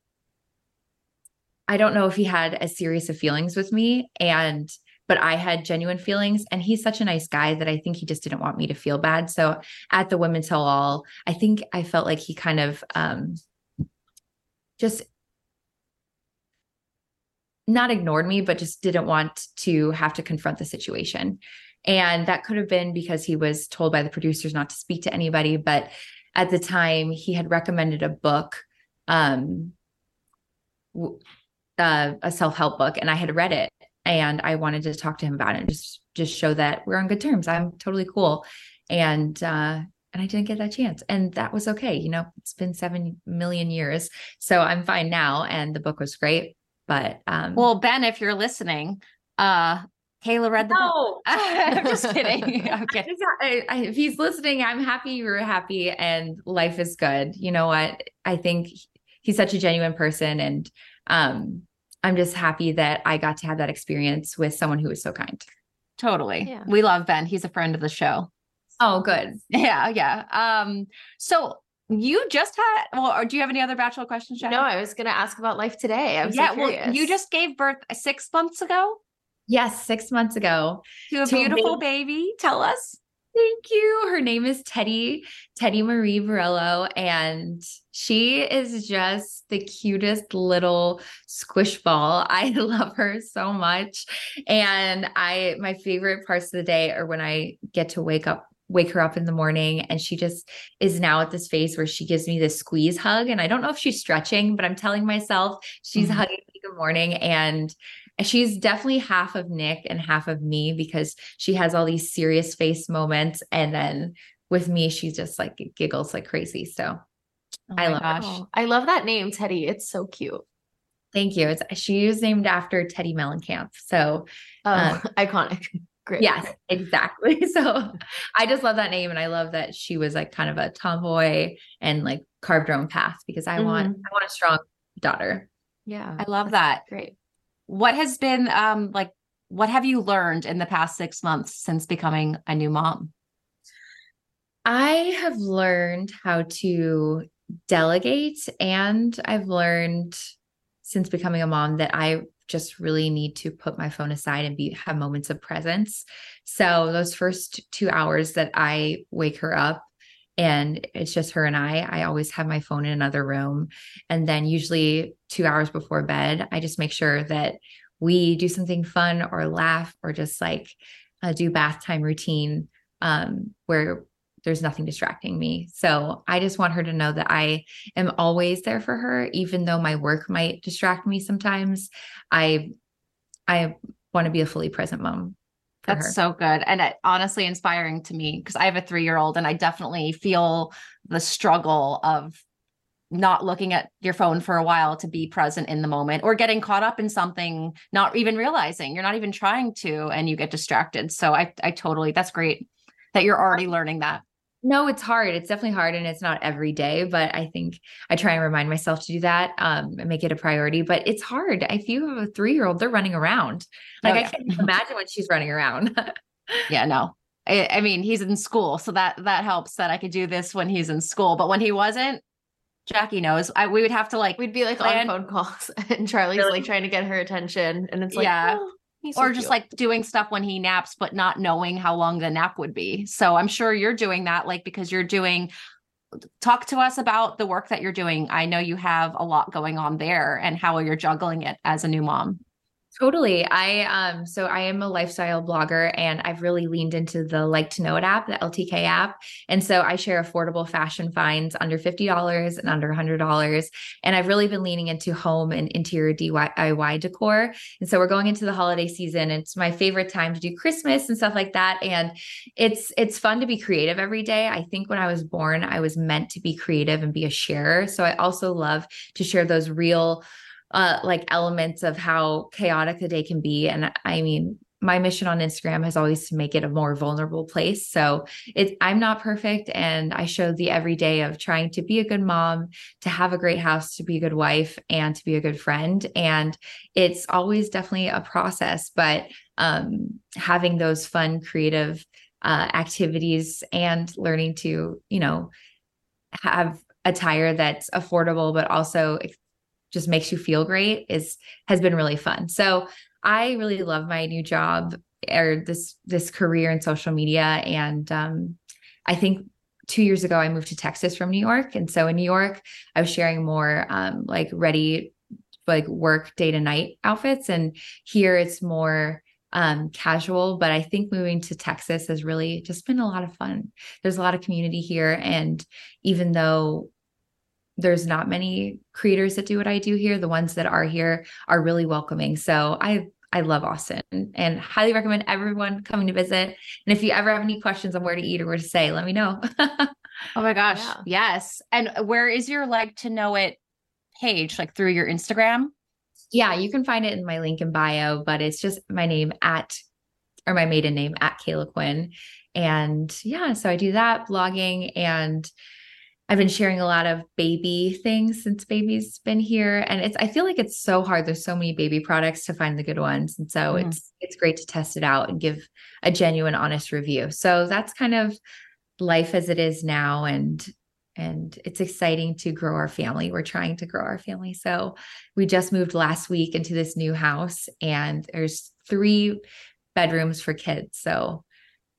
I don't know if he had a series of feelings with me. And, but I had genuine feelings. And he's such a nice guy that I think he just didn't want me to feel bad. So at the Women Tell All, I think I felt like he kind of, um, just not ignored me, but just didn't want to have to confront the situation. And that could have been because he was told by the producers not to speak to anybody. But at the time, he had recommended a book, um, uh, a self help book, and I had read it, and I wanted to talk to him about it, and just just show that we're on good terms. I'm totally cool, and uh, and I didn't get that chance, and that was okay. You know, it's been seven million years, so I'm fine now, and the book was great. But um well, Ben, if you're listening, uh Caila read the no. book. I'm just kidding. Okay. I, I, if he's listening, I'm happy you're happy and life is good. You know what? I think he's such a genuine person and um I'm just happy that I got to have that experience with someone who was so kind. Totally. Yeah. We love Ben. He's a friend of the show. Oh, good. Yeah, yeah. Um so you just had well, or do you have any other bachelor questions, Jackie? No, I was gonna ask about life today. I was yeah, so well, you just gave birth six months ago. Yes, six months ago. To a to beautiful baby. Tell us. Thank you. Her name is Teddy, Teddy Marie Burrello, and she is just the cutest little squish ball. I love her so much. And I my favorite parts of the day are when I get to wake up wake her up in the morning and she just is now at this phase where she gives me this squeeze hug and i don't know if she's stretching but i'm telling myself she's mm-hmm. hugging me good morning and she's definitely half of nick and half of me because she has all these serious face moments and then with me she just like giggles like crazy so oh i love gosh. it i love that name teddy it's so cute Thank you. It's she was named after Teddi Mellencamp. So oh, um, iconic. Great. Yes, exactly. So I just love that name. And I love that she was like kind of a tomboy and like carved her own path because I mm-hmm. want I want a strong daughter. Yeah. I love that. Great. What has been um like what have you learned in the past six months since becoming a new mom? I have learned how to delegate and I've learned since becoming a mom that I just really need to put my phone aside and be have moments of presence. So those first 2 hours that I wake her up and it's just her and I, I always have my phone in another room and then usually 2 hours before bed, I just make sure that we do something fun or laugh or just like uh, do bath time routine um, where there's nothing distracting me. So I just want her to know that I am always there for her, even though my work might distract me sometimes. I I want to be a fully present mom. That's her. so good. And it, honestly inspiring to me because I have a three year old and I definitely feel the struggle of not looking at your phone for a while to be present in the moment or getting caught up in something, not even realizing you're not even trying to, and you get distracted. So I, I totally, that's great that you're already learning that. No, it's hard. It's definitely hard and it's not every day, but I think I try and remind myself to do that um, and make it a priority. But it's hard. If you have a three year old, they're running around. Like oh, yeah. I can't imagine when she's running around. yeah, no. I, I, mean, he's in school, so that that helps that I could do this when he's in school. But when he wasn't, Jackie knows. I we would have to like we'd be like plan. on phone calls and Charlie's really? like trying to get her attention. And it's like, yeah. Oh He's so or just cute. like doing stuff when he naps, but not knowing how long the nap would be. So I'm sure you're doing that, like because you're doing. Talk to us about the work that you're doing. I know you have a lot going on there and how you're juggling it as a new mom. Totally. I um so I am a lifestyle blogger and I've really leaned into the like to know it app, the LTK app. And so I share affordable fashion finds under $50 and under $100. And I've really been leaning into home and interior DIY decor. And so we're going into the holiday season. It's my favorite time to do Christmas and stuff like that. And it's it's fun to be creative every day. I think when I was born, I was meant to be creative and be a sharer. So I also love to share those real uh, like elements of how chaotic the day can be. And I mean, my mission on Instagram has always to make it a more vulnerable place. So it's I'm not perfect and I show the everyday of trying to be a good mom, to have a great house, to be a good wife and to be a good friend and it's always definitely a process, but um having those fun creative uh activities and learning to, you know, have attire that's affordable but also just makes you feel great is has been really fun. So I really love my new job or this this career in social media. And um, I think two years ago I moved to Texas from New York. And so in New York I was sharing more um, like ready like work day to night outfits. And here it's more um, casual. But I think moving to Texas has really just been a lot of fun. There's a lot of community here. And even though there's not many creators that do what I do here. The ones that are here are really welcoming. So I I love Austin and highly recommend everyone coming to visit. And if you ever have any questions on where to eat or where to stay, let me know. Oh my gosh. Yeah. Yes. And where is your like to know it page? Like through your Instagram? yeah, you can find it in my link in bio, but it's just my name at or my maiden name at Caila Quinn. And yeah, so I do that blogging and I've been sharing a lot of baby things since baby's been here. And it's I feel like it's so hard. There's so many baby products to find the good ones. And so Mhm. it's it's great to test it out and give a genuine, honest review. So that's kind of life as it is now. And and it's exciting to grow our family. We're trying to grow our family. So we just moved last week into this new house and there's three bedrooms for kids. So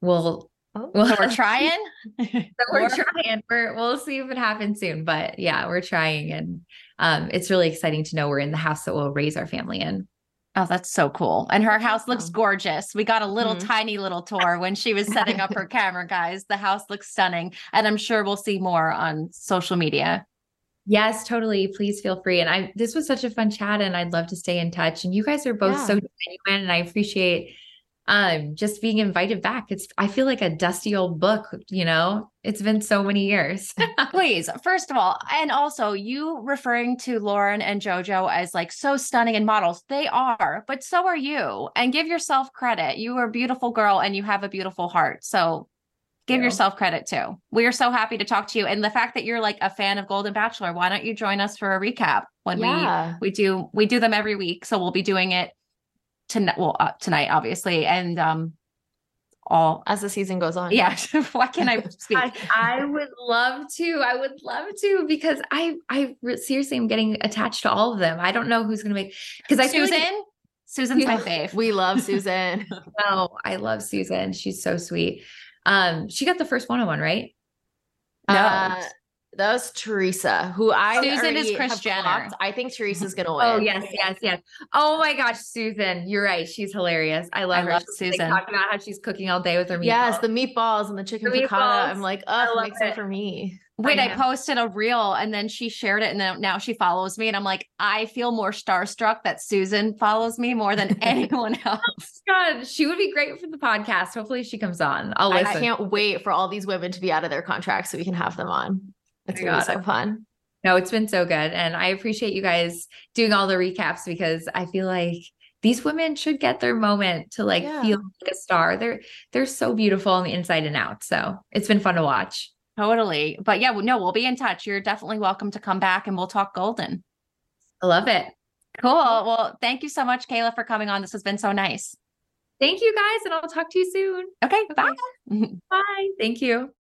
we'll Oh. we'll we're trying. so we're trying. We're, we'll see if it happens soon. But yeah, we're trying and um it's really exciting to know we're in the house that we'll raise our family in. Oh, that's so cool. And her house looks gorgeous. We got a little Mhm. tiny little tour when she was setting up her camera, guys. The house looks stunning. And I'm sure we'll see more on social media. Yes, totally. Please feel free. And I this was such a fun chat and I'd love to stay in touch. And you guys are both Yeah. so genuine and I appreciate um just being invited back. It's I feel like a dusty old book, you know. It's been so many years. Please, first of all, and also you referring to Lauren and JoJo as like so stunning and models. They are, but so are you. And give yourself credit. You are a beautiful girl and you have a beautiful heart. So give you. yourself credit too. We are so happy to talk to you. And the fact that you're like a fan of Golden Bachelor, why don't you join us for a recap when yeah. we we do we do them every week. So we'll be doing it tonight. Well, uh, tonight, obviously, and um, all As the season goes on. yeah. why can I speak? I, I would love to. I would love to because I I re- seriously am getting attached to all of them. I don't know who's going to make because I Susan. like Susan's my Yeah. fave. We love Susan. no, I love Susan. She's so sweet. Um, she got the first one on one, right? No. Uh, that was Theresa, who I Susan is have Jenner. I think Theresa's gonna oh, win. Oh yes, yes, yes. Oh my gosh, Susan, you're right. She's hilarious. I love I her. love She, like, Susan. talked about how she's cooking all day with her meatballs. Yes, the meatballs and the chicken The piccata. I'm like, oh, makes it for me. Wait, I, know. posted a reel and then she shared it and then now she follows me and I'm like, I feel more starstruck that Susan follows me more than anyone else. God, she would be great for the podcast. Hopefully, she comes on. I'll I listen. can't wait for all these women to be out of their contracts so we can have them on. It's oh I gonna so fun. No, it's been so good. And I appreciate you guys doing all the recaps because I feel like these women should get their moment to like Yeah. feel like a star. They're they're so beautiful on the inside and out. So it's been fun to watch. Totally. But yeah, no, we'll be in touch. You're definitely welcome to come back and we'll talk golden. I love it. Cool. Well, thank you so much, Caila, for coming on. This has been so nice. Thank you guys, and I'll talk to you soon. Okay, bye. Bye. Thank you.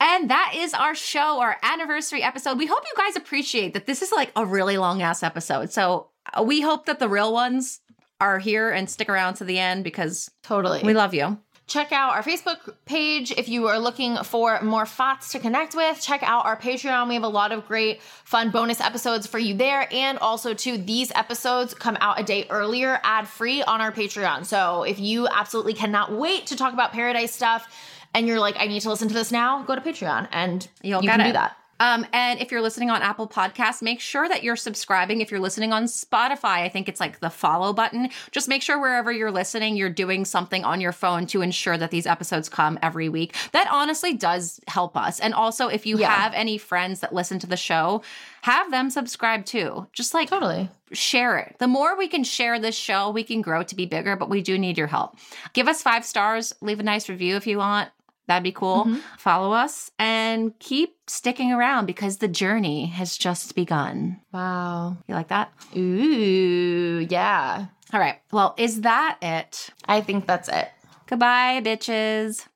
And that is our show, our anniversary episode. We hope you guys appreciate that this is like a really long ass episode. So uh, we hope that the real ones are here and stick around to the end because Totally. we love you. check out our Facebook page if you are looking for more FOTS to connect with. Check out our Patreon. We have a lot of great, fun bonus episodes for you there. And also, too, these episodes come out a day earlier, ad free on our Patreon. So if you absolutely cannot wait to talk about Paradise stuff and you're like, I need to listen to this now, go to Patreon and You'll you can it. do that. Um, and if you're listening on Apple Podcasts, make sure that you're subscribing. If you're listening on Spotify, I think it's like the follow button. Just make sure wherever you're listening, you're doing something on your phone to ensure that these episodes come every week. That honestly does help us. And also, if you Yeah. have any friends that listen to the show, have them subscribe too. Just like Totally. share it. The more we can share this show, we can grow to be bigger, but we do need your help. Give us five stars, leave a nice review if you want. That'd be cool. Mhm. Follow us and keep sticking around because the journey has just begun. Wow. You like that? Ooh, yeah. All right. Well, is that it? I think that's it. Goodbye, bitches.